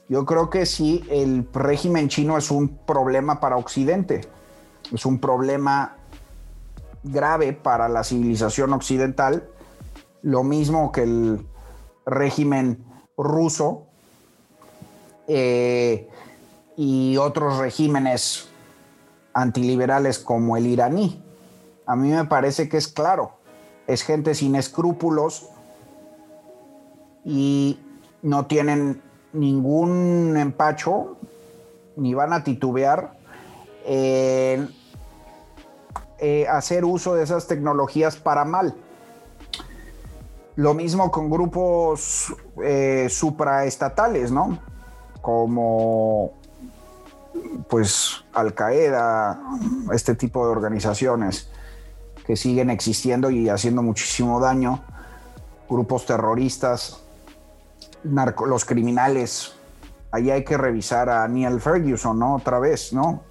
Yo creo que sí, el régimen chino es un problema para Occidente, es un problema grave para la civilización occidental, lo mismo que el régimen ruso eh, y otros regímenes antiliberales como el iraní. A mí me parece que es claro, es gente sin escrúpulos y no tienen ningún empacho ni van a titubear en eh, hacer uso de esas tecnologías para mal. Lo mismo con grupos eh, supraestatales, ¿no? Como pues Al Qaeda, este tipo de organizaciones que siguen existiendo y haciendo muchísimo daño, grupos terroristas, los criminales. Ahí hay que revisar a Neil Ferguson, ¿no? Otra vez, ¿no?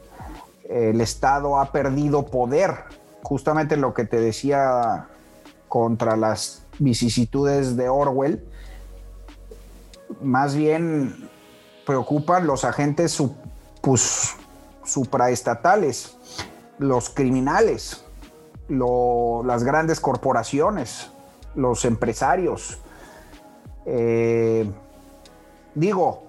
El Estado ha perdido poder, justamente lo que te decía contra las vicisitudes de Orwell, más bien preocupan los agentes pues, supraestatales, los criminales, las grandes corporaciones, los empresarios. Eh, digo,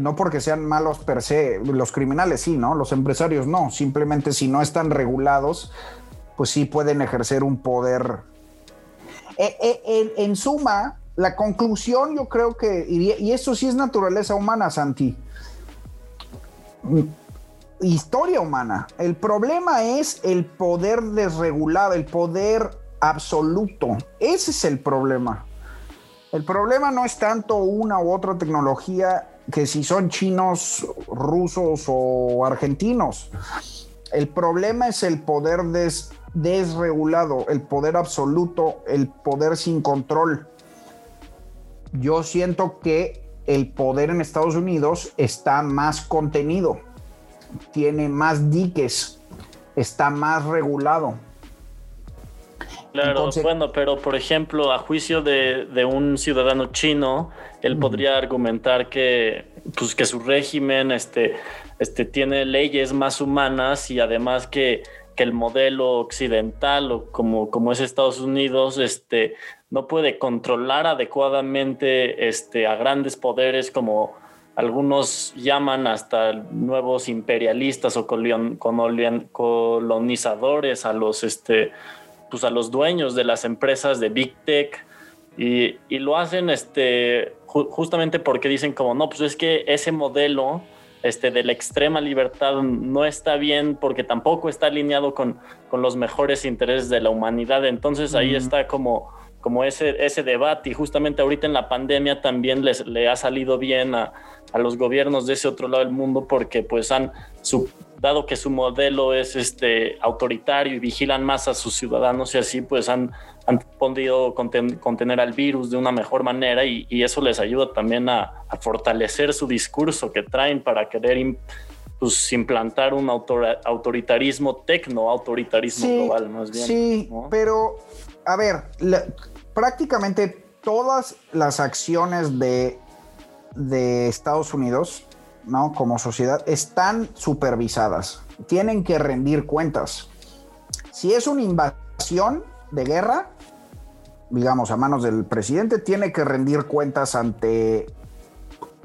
no porque sean malos per se, los criminales sí, ¿no? Los empresarios no, simplemente si no están regulados, pues sí pueden ejercer un poder eh, eh, en, suma, la conclusión yo creo que, y, eso sí es naturaleza humana, Santi, historia humana. El problema es el poder desregulado, el poder absoluto. Ese es el problema. El problema no es tanto una u otra tecnología que si son chinos, rusos o argentinos. El problema es el poder des desregulado, el poder absoluto, el poder sin control. Yo siento que el poder en Estados Unidos está más contenido, tiene más diques, está más regulado. Claro, bueno, pero por ejemplo, a juicio de, un ciudadano chino, él podría argumentar que, pues, que su régimen este, este, tiene leyes más humanas y además que el modelo occidental o como, como es Estados Unidos, este, no puede controlar adecuadamente este, a grandes poderes como algunos llaman hasta nuevos imperialistas o colonizadores a los, este, pues a los dueños de las empresas de Big Tech y, lo hacen este, justamente porque dicen como, no, pues es que ese modelo este, de la extrema libertad no está bien porque tampoco está alineado con, los mejores intereses de la humanidad. Entonces ahí está como, como ese, ese debate y justamente ahorita en la pandemia también les, le ha salido bien a, a los gobiernos de ese otro lado del mundo porque pues han, su, dado que su modelo es este, autoritario y vigilan más a sus ciudadanos y así pues han, han podido contener al virus de una mejor manera y, eso les ayuda también a, fortalecer su discurso que traen para querer pues, implantar un autoritarismo tecno, autoritarismo global más bien. Sí, pero a ver, prácticamente todas las acciones de, Estados Unidos, ¿no? Como sociedad, están supervisadas, tienen que rendir cuentas. Si es una invasión de guerra, digamos, a manos del presidente, tiene que rendir cuentas ante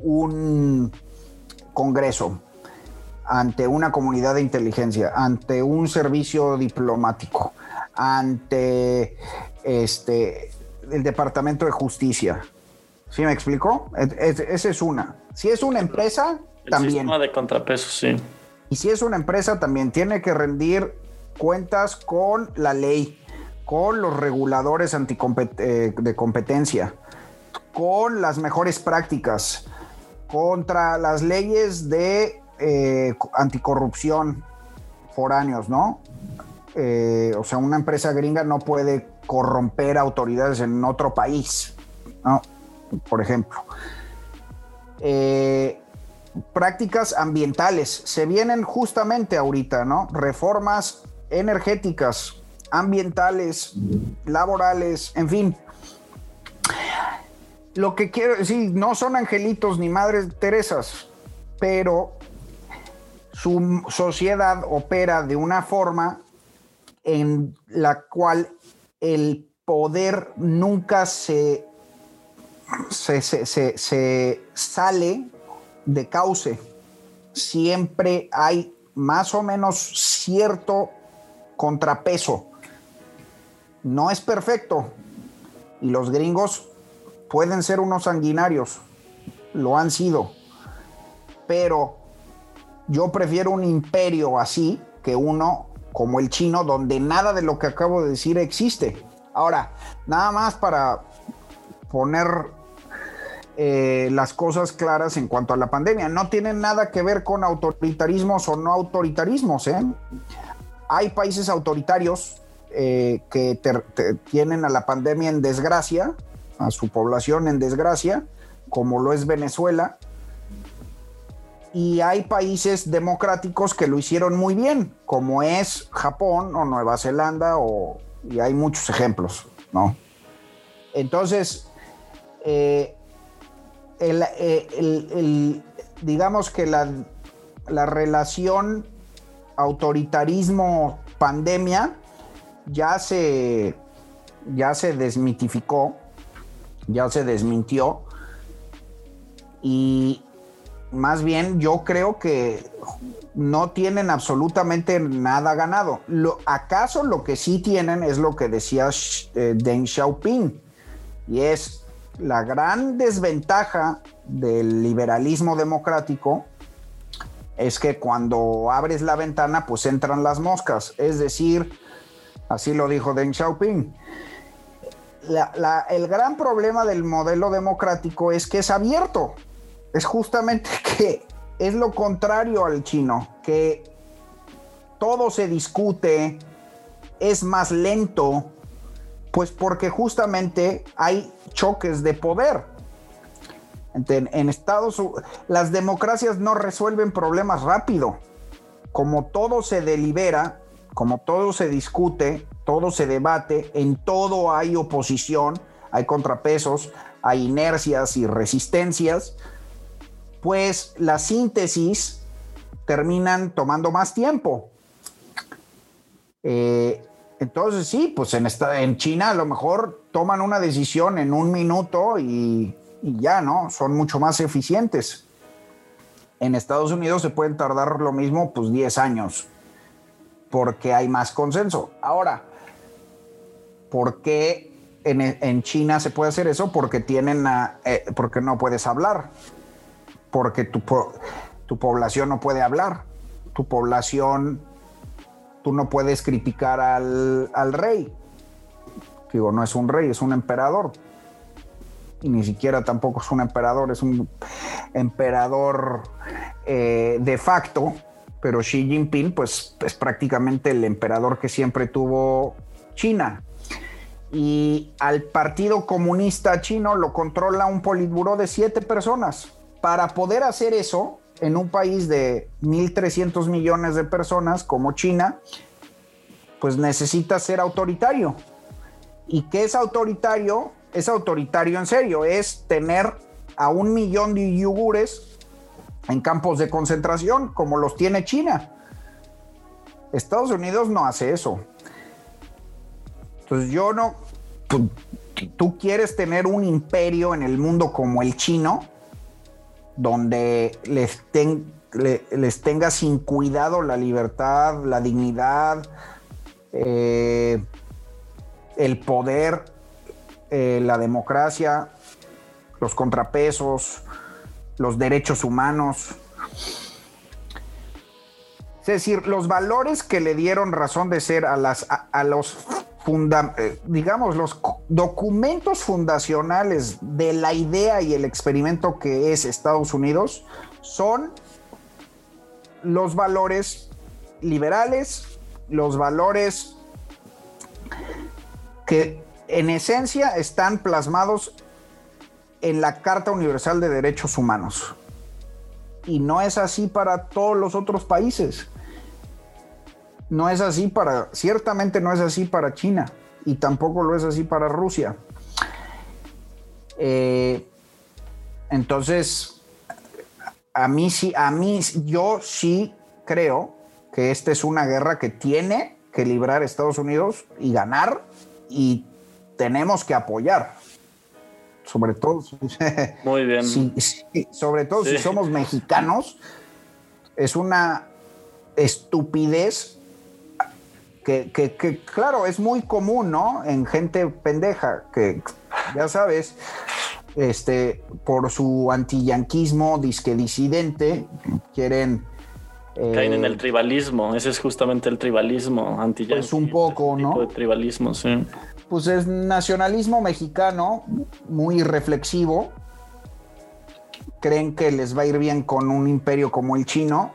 un Congreso. ante una comunidad de inteligencia, ante un servicio diplomático, ante este el Departamento de Justicia. ¿Sí me explicó? Esa es una. Si es una empresa, el también. sistema de contrapesos, sí. Y si es una empresa, también tiene que rendir cuentas con la ley, con los reguladores eh, de competencia, con las mejores prácticas, contra las leyes de eh, anticorrupción foráneos, ¿no? Eh, o sea, una empresa gringa no puede corromper autoridades en otro país. Por ejemplo. Eh, prácticas ambientales. Se vienen justamente ahorita, ¿no? Reformas energéticas, ambientales, laborales, en fin. Lo que quiero decir, no son angelitos ni madres Teresas, pero su sociedad opera de una forma en la cual el poder nunca se, se, se sale de cauce. Siempre hay más o menos cierto contrapeso. No es perfecto. Y los gringos pueden ser unos sanguinarios. Lo han sido. Pero yo prefiero un imperio así que uno como el chino, donde nada de lo que acabo de decir existe. Ahora, nada más para poner eh, las cosas claras en cuanto a la pandemia. No tienen nada que ver con autoritarismos o no autoritarismos. ¿eh? Hay países autoritarios eh, que tienen a la pandemia en desgracia, a su población en desgracia, como lo es Venezuela. Y hay países democráticos que lo hicieron muy bien, como es Japón o Nueva Zelanda, o, y hay muchos ejemplos, ¿no? Entonces, eh, el, digamos que la, la relación autoritarismo-pandemia ya se, ya se desmitificó, ya se desmintió. Y más bien yo creo que no tienen absolutamente nada ganado. Lo, ¿Acaso lo que sí tienen es lo que decía eh, Deng Xiaoping? Y es la gran desventaja del liberalismo democrático es que cuando abres la ventana, pues entran las moscas. Es decir, así lo dijo Deng Xiaoping. el gran problema del modelo democrático es que es abierto. Es justamente que es lo contrario al chino, que todo se discute, es más lento, pues porque justamente hay choques de poder. En, Estados Unidos, las democracias no resuelven problemas rápido. Como todo se delibera, como todo se discute, todo se debate, en todo hay oposición, hay contrapesos, hay inercias y resistencias, pues la síntesis terminan tomando más tiempo. Eh, entonces sí, pues en, en China a lo mejor toman una decisión en un minuto y, ya, ¿no? Son mucho más eficientes. En Estados Unidos se pueden tardar lo mismo, pues 10 años, porque hay más consenso. Ahora, ¿por qué en, China se puede hacer eso? Porque tienen, eh, porque no puedes hablar, porque tu, tu población no puede hablar, tu población tú no puedes criticar al, rey. Digo, no es un rey, es un emperador. Y ni siquiera tampoco es un emperador, es un emperador eh, de facto. Pero Xi Jinping, pues es prácticamente el emperador que siempre tuvo China. Y al Partido Comunista Chino lo controla un politburó de siete personas. Para poder hacer eso, en un país de 1.300 millones de personas como China, pues necesita ser autoritario. ¿Y qué es autoritario? Es autoritario en serio, es tener a un millón de yugures en campos de concentración como los tiene China. Estados Unidos no hace eso. Entonces yo no, tú, tú quieres tener un imperio en el mundo como el chino, donde les les tenga sin cuidado la libertad, la dignidad, eh, el poder, eh, la democracia, los contrapesos, los derechos humanos. Es decir, los valores que le dieron razón de ser a, las, a, los eh, digamos, los documentos fundacionales de la idea y el experimento que es Estados Unidos son los valores liberales, los valores que en esencia están plasmados en la Carta Universal de Derechos Humanos. Y no es así para todos los otros países. No es así para, ciertamente no es así para China y tampoco lo es así para Rusia. Eh, entonces, a mí sí, a mí, yo sí creo que esta es una guerra que tiene que librar Estados Unidos y ganar y tenemos que apoyar. Sobre todo, muy bien. sobre todo si somos mexicanos, es una estupidez que, que, claro, es muy común, ¿no? En gente pendeja, que ya sabes, este, por su antiyanquismo, disque disidente, quieren Caen en el eh, tribalismo, ese es justamente el tribalismo anti Pues un poco, ¿no? de tribalismo, sí. Pues es nacionalismo mexicano, muy reflexivo. Creen que les va a ir bien con un imperio como el chino.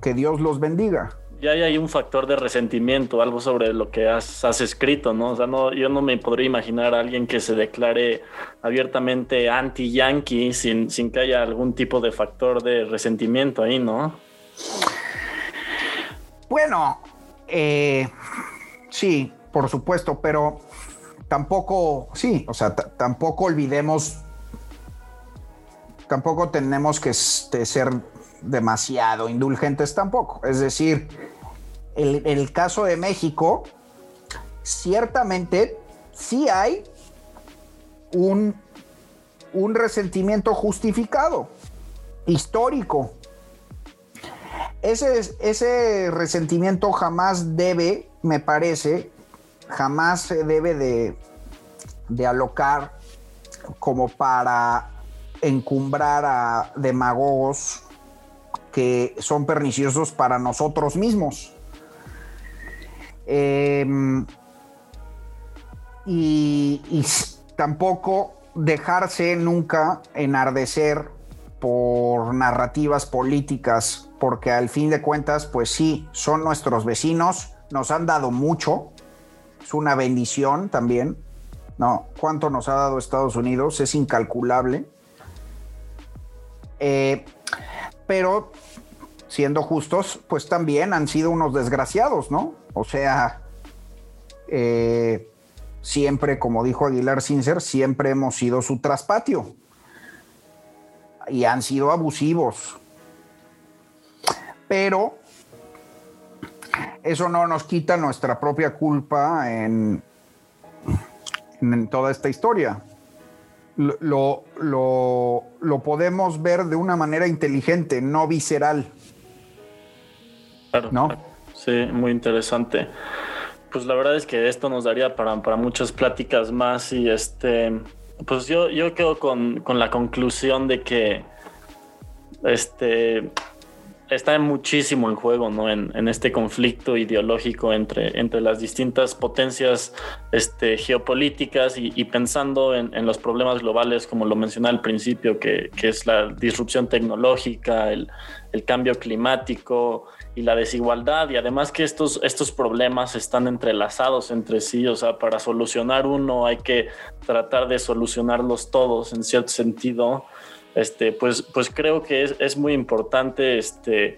Que Dios los bendiga ya hay un factor de resentimiento, algo sobre lo que has, escrito, ¿no? O sea, no, yo no me podría imaginar a alguien que se declare abiertamente anti-yankee sin, sin que haya algún tipo de factor de resentimiento ahí, ¿no? Bueno, eh, sí, por supuesto, pero tampoco, sí, o sea, tampoco olvidemos, tampoco tenemos que este, ser demasiado indulgentes tampoco. Es decir, el, el caso de México, ciertamente sí hay un, un resentimiento justificado, histórico, ese, ese resentimiento jamás debe, me parece, jamás se debe de, de alocar como para encumbrar a demagogos que son perniciosos para nosotros mismos. Em, y, tampoco dejarse nunca enardecer por narrativas políticas porque al fin de cuentas, pues sí, son nuestros vecinos, nos han dado mucho, es una bendición también, ¿no? ¿Cuánto nos ha dado Estados Unidos? Es incalculable. Eh, pero, siendo justos, pues también han sido unos desgraciados, ¿no? O sea, eh, siempre, como dijo Aguilar Sincer, siempre hemos sido su traspatio. Y han sido abusivos, pero eso no nos quita nuestra propia culpa en, en toda esta historia. Lo, lo, podemos ver de una manera inteligente, no visceral. Claro, ¿no? Sí, muy interesante. Pues la verdad es que esto nos daría para, para muchas pláticas más y este, pues yo, yo quedo con, con la conclusión de que este, está muchísimo en juego, ¿no? En, este conflicto ideológico entre, entre las distintas potencias este, geopolíticas y, pensando en, los problemas globales, como lo mencioné al principio, que, es la disrupción tecnológica, el, cambio climático y la desigualdad, y además que estos, estos problemas están entrelazados entre sí, o sea, para solucionar uno hay que tratar de solucionarlos todos en cierto sentido. Este, pues, pues creo que es, muy importante este,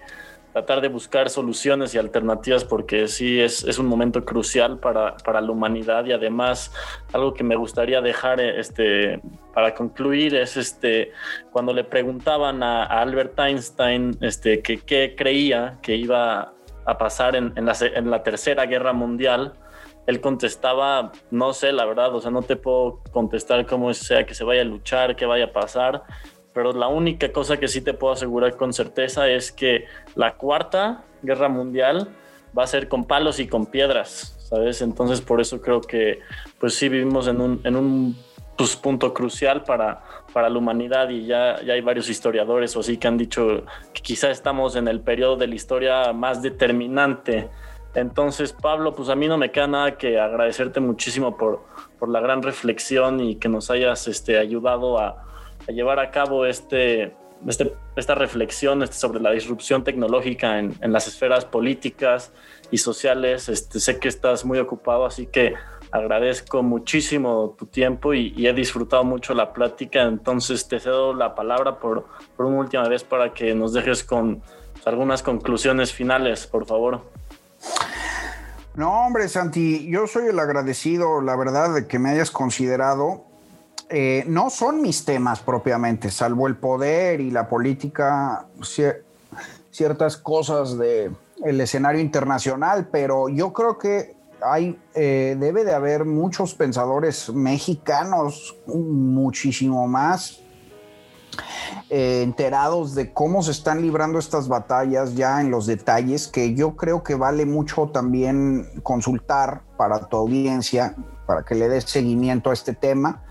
tratar de buscar soluciones y alternativas porque sí es, un momento crucial para, la humanidad y además algo que me gustaría dejar este, para concluir es este, cuando le preguntaban a, Albert Einstein este, que qué creía que iba a pasar en, la, en la Tercera Guerra Mundial, él contestaba, no sé, la verdad, o sea, no te puedo contestar cómo sea que se vaya a luchar, qué vaya a pasar, pero la única cosa que sí te puedo asegurar con certeza es que la cuarta guerra mundial va a ser con palos y con piedras, ¿sabes? Entonces por eso creo que pues sí vivimos en un, en un pues, punto crucial para, para la humanidad y ya, ya hay varios historiadores o así que han dicho que quizá estamos en el periodo de la historia más determinante. Entonces, Pablo, pues a mí no me queda nada que agradecerte muchísimo por, por la gran reflexión y que nos hayas este, ayudado a, a llevar a cabo este, este, esta reflexión este, sobre la disrupción tecnológica en, las esferas políticas y sociales. Este, sé que estás muy ocupado, así que agradezco muchísimo tu tiempo y, y, he disfrutado mucho la plática. Entonces te cedo la palabra por, por una última vez para que nos dejes con algunas conclusiones finales, por favor. No, hombre, Santi, yo soy el agradecido, la verdad, de que me hayas considerado eh, no son mis temas propiamente, salvo el poder y la política, ciertas cosas del el escenario internacional, pero yo creo que hay, eh, debe de haber muchos pensadores mexicanos, muchísimo más eh, enterados de cómo se están librando estas batallas ya en los detalles, que yo creo que vale mucho también consultar para tu audiencia, para que le des seguimiento a este tema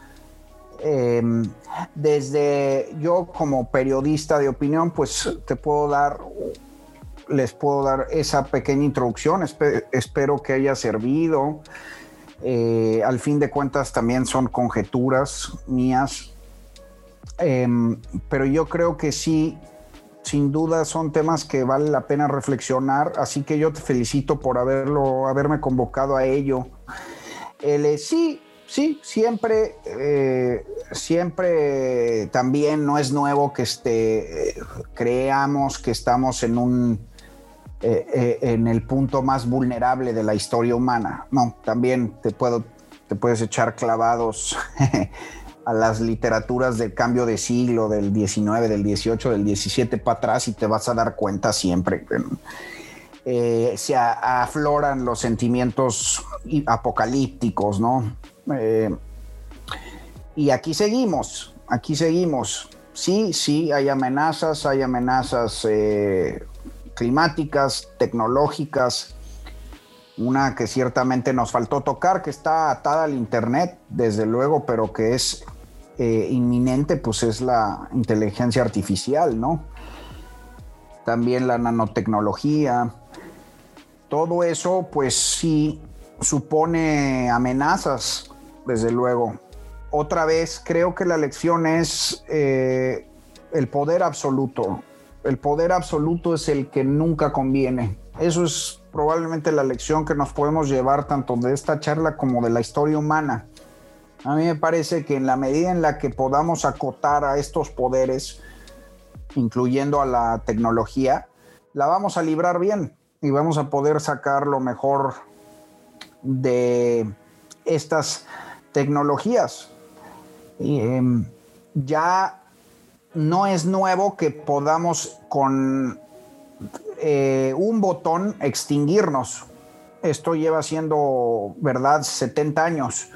Em, desde yo como periodista de opinión, pues te puedo dar, les puedo dar esa pequeña introducción. espero que haya servido. Eh, al fin de cuentas también son conjeturas mías. Em, pero yo creo que sí, sin duda son temas que vale la pena reflexionar. Así que yo te felicito por haberlo, haberme convocado a ello. El, sí, Sí, siempre, eh, siempre también no es nuevo que este, creamos que estamos en un eh, eh, en el punto más vulnerable de la historia humana. No, también te puedo, te puedes echar clavados a las literaturas del cambio de siglo, del 19, del 18, del 17 para atrás y te vas a dar cuenta siempre. se afloran los sentimientos apocalípticos, ¿no? Eh, y aquí seguimos, aquí seguimos. Sí, sí, hay amenazas, hay amenazas eh, climáticas, tecnológicas. Una que ciertamente nos faltó tocar, que está atada al Internet, desde luego, pero que es eh, inminente, pues es la inteligencia artificial, ¿no? También la nanotecnología. Todo eso, pues sí, supone amenazas desde luego. Otra vez, creo que la lección es eh, el poder absoluto. El poder absoluto es el que nunca conviene. Eso es probablemente la lección que nos podemos llevar tanto de esta charla como de la historia humana. A mí me parece que en la medida en la que podamos acotar a estos poderes, incluyendo a la tecnología, la vamos a librar bien y vamos a poder sacar lo mejor de estas tecnologías. Em, ya no es nuevo que podamos con eh, un botón extinguirnos. Esto lleva siendo verdad 70 años.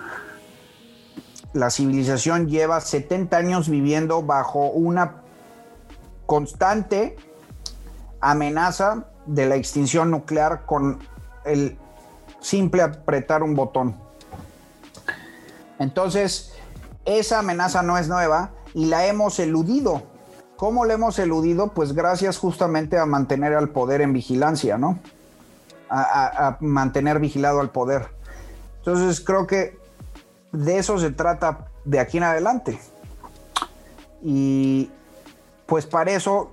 La civilización lleva 70 años viviendo bajo una constante amenaza de la extinción nuclear con el simple apretar un botón. Entonces, esa amenaza no es nueva y la hemos eludido. ¿Cómo la hemos eludido? Pues gracias justamente a mantener al poder en vigilancia, ¿no? A, mantener vigilado al poder. Entonces creo que de eso se trata de aquí en adelante. Y pues para eso,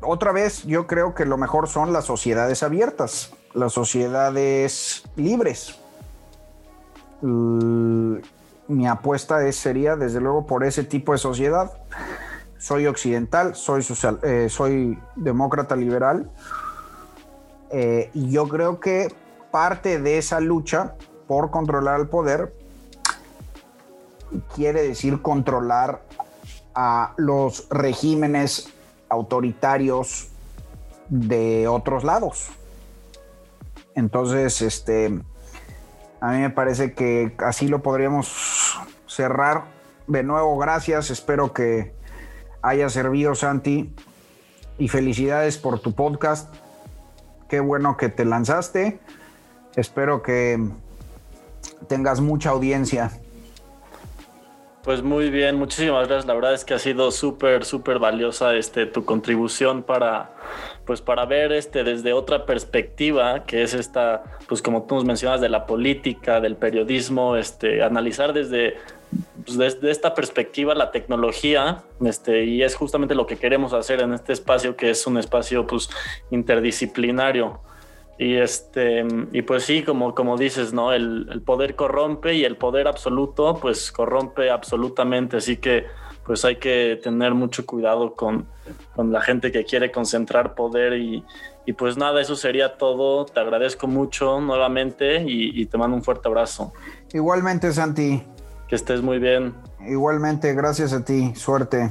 otra vez, yo creo que lo mejor son las sociedades abiertas, las sociedades libres mi apuesta es, sería desde luego por ese tipo de sociedad. Soy occidental, soy, social, eh, soy demócrata liberal eh, y yo creo que parte de esa lucha por controlar el poder quiere decir controlar a los regímenes autoritarios de otros lados. Entonces, este, a mí me parece que así lo podríamos cerrar. De nuevo, gracias. Espero que haya servido, Santi. Y felicidades por tu podcast. Qué bueno que te lanzaste. Espero que tengas mucha audiencia. Pues muy bien, muchísimas gracias. La verdad es que ha sido súper, súper valiosa este, tu contribución para, pues para ver este, desde otra perspectiva, que es esta, pues como tú nos mencionas, de la política, del periodismo, este, analizar desde, pues desde esta perspectiva la tecnología, este, y es justamente lo que queremos hacer en este espacio, que es un espacio pues, interdisciplinario. Y este, y pues sí, como, como dices, ¿no? El, poder corrompe y el poder absoluto, pues corrompe absolutamente. Así que pues hay que tener mucho cuidado con, la gente que quiere concentrar poder y, pues nada, eso sería todo. Te agradezco mucho nuevamente y, y te mando un fuerte abrazo. Igualmente, Santi. Que estés muy bien. Igualmente, gracias a ti. Suerte.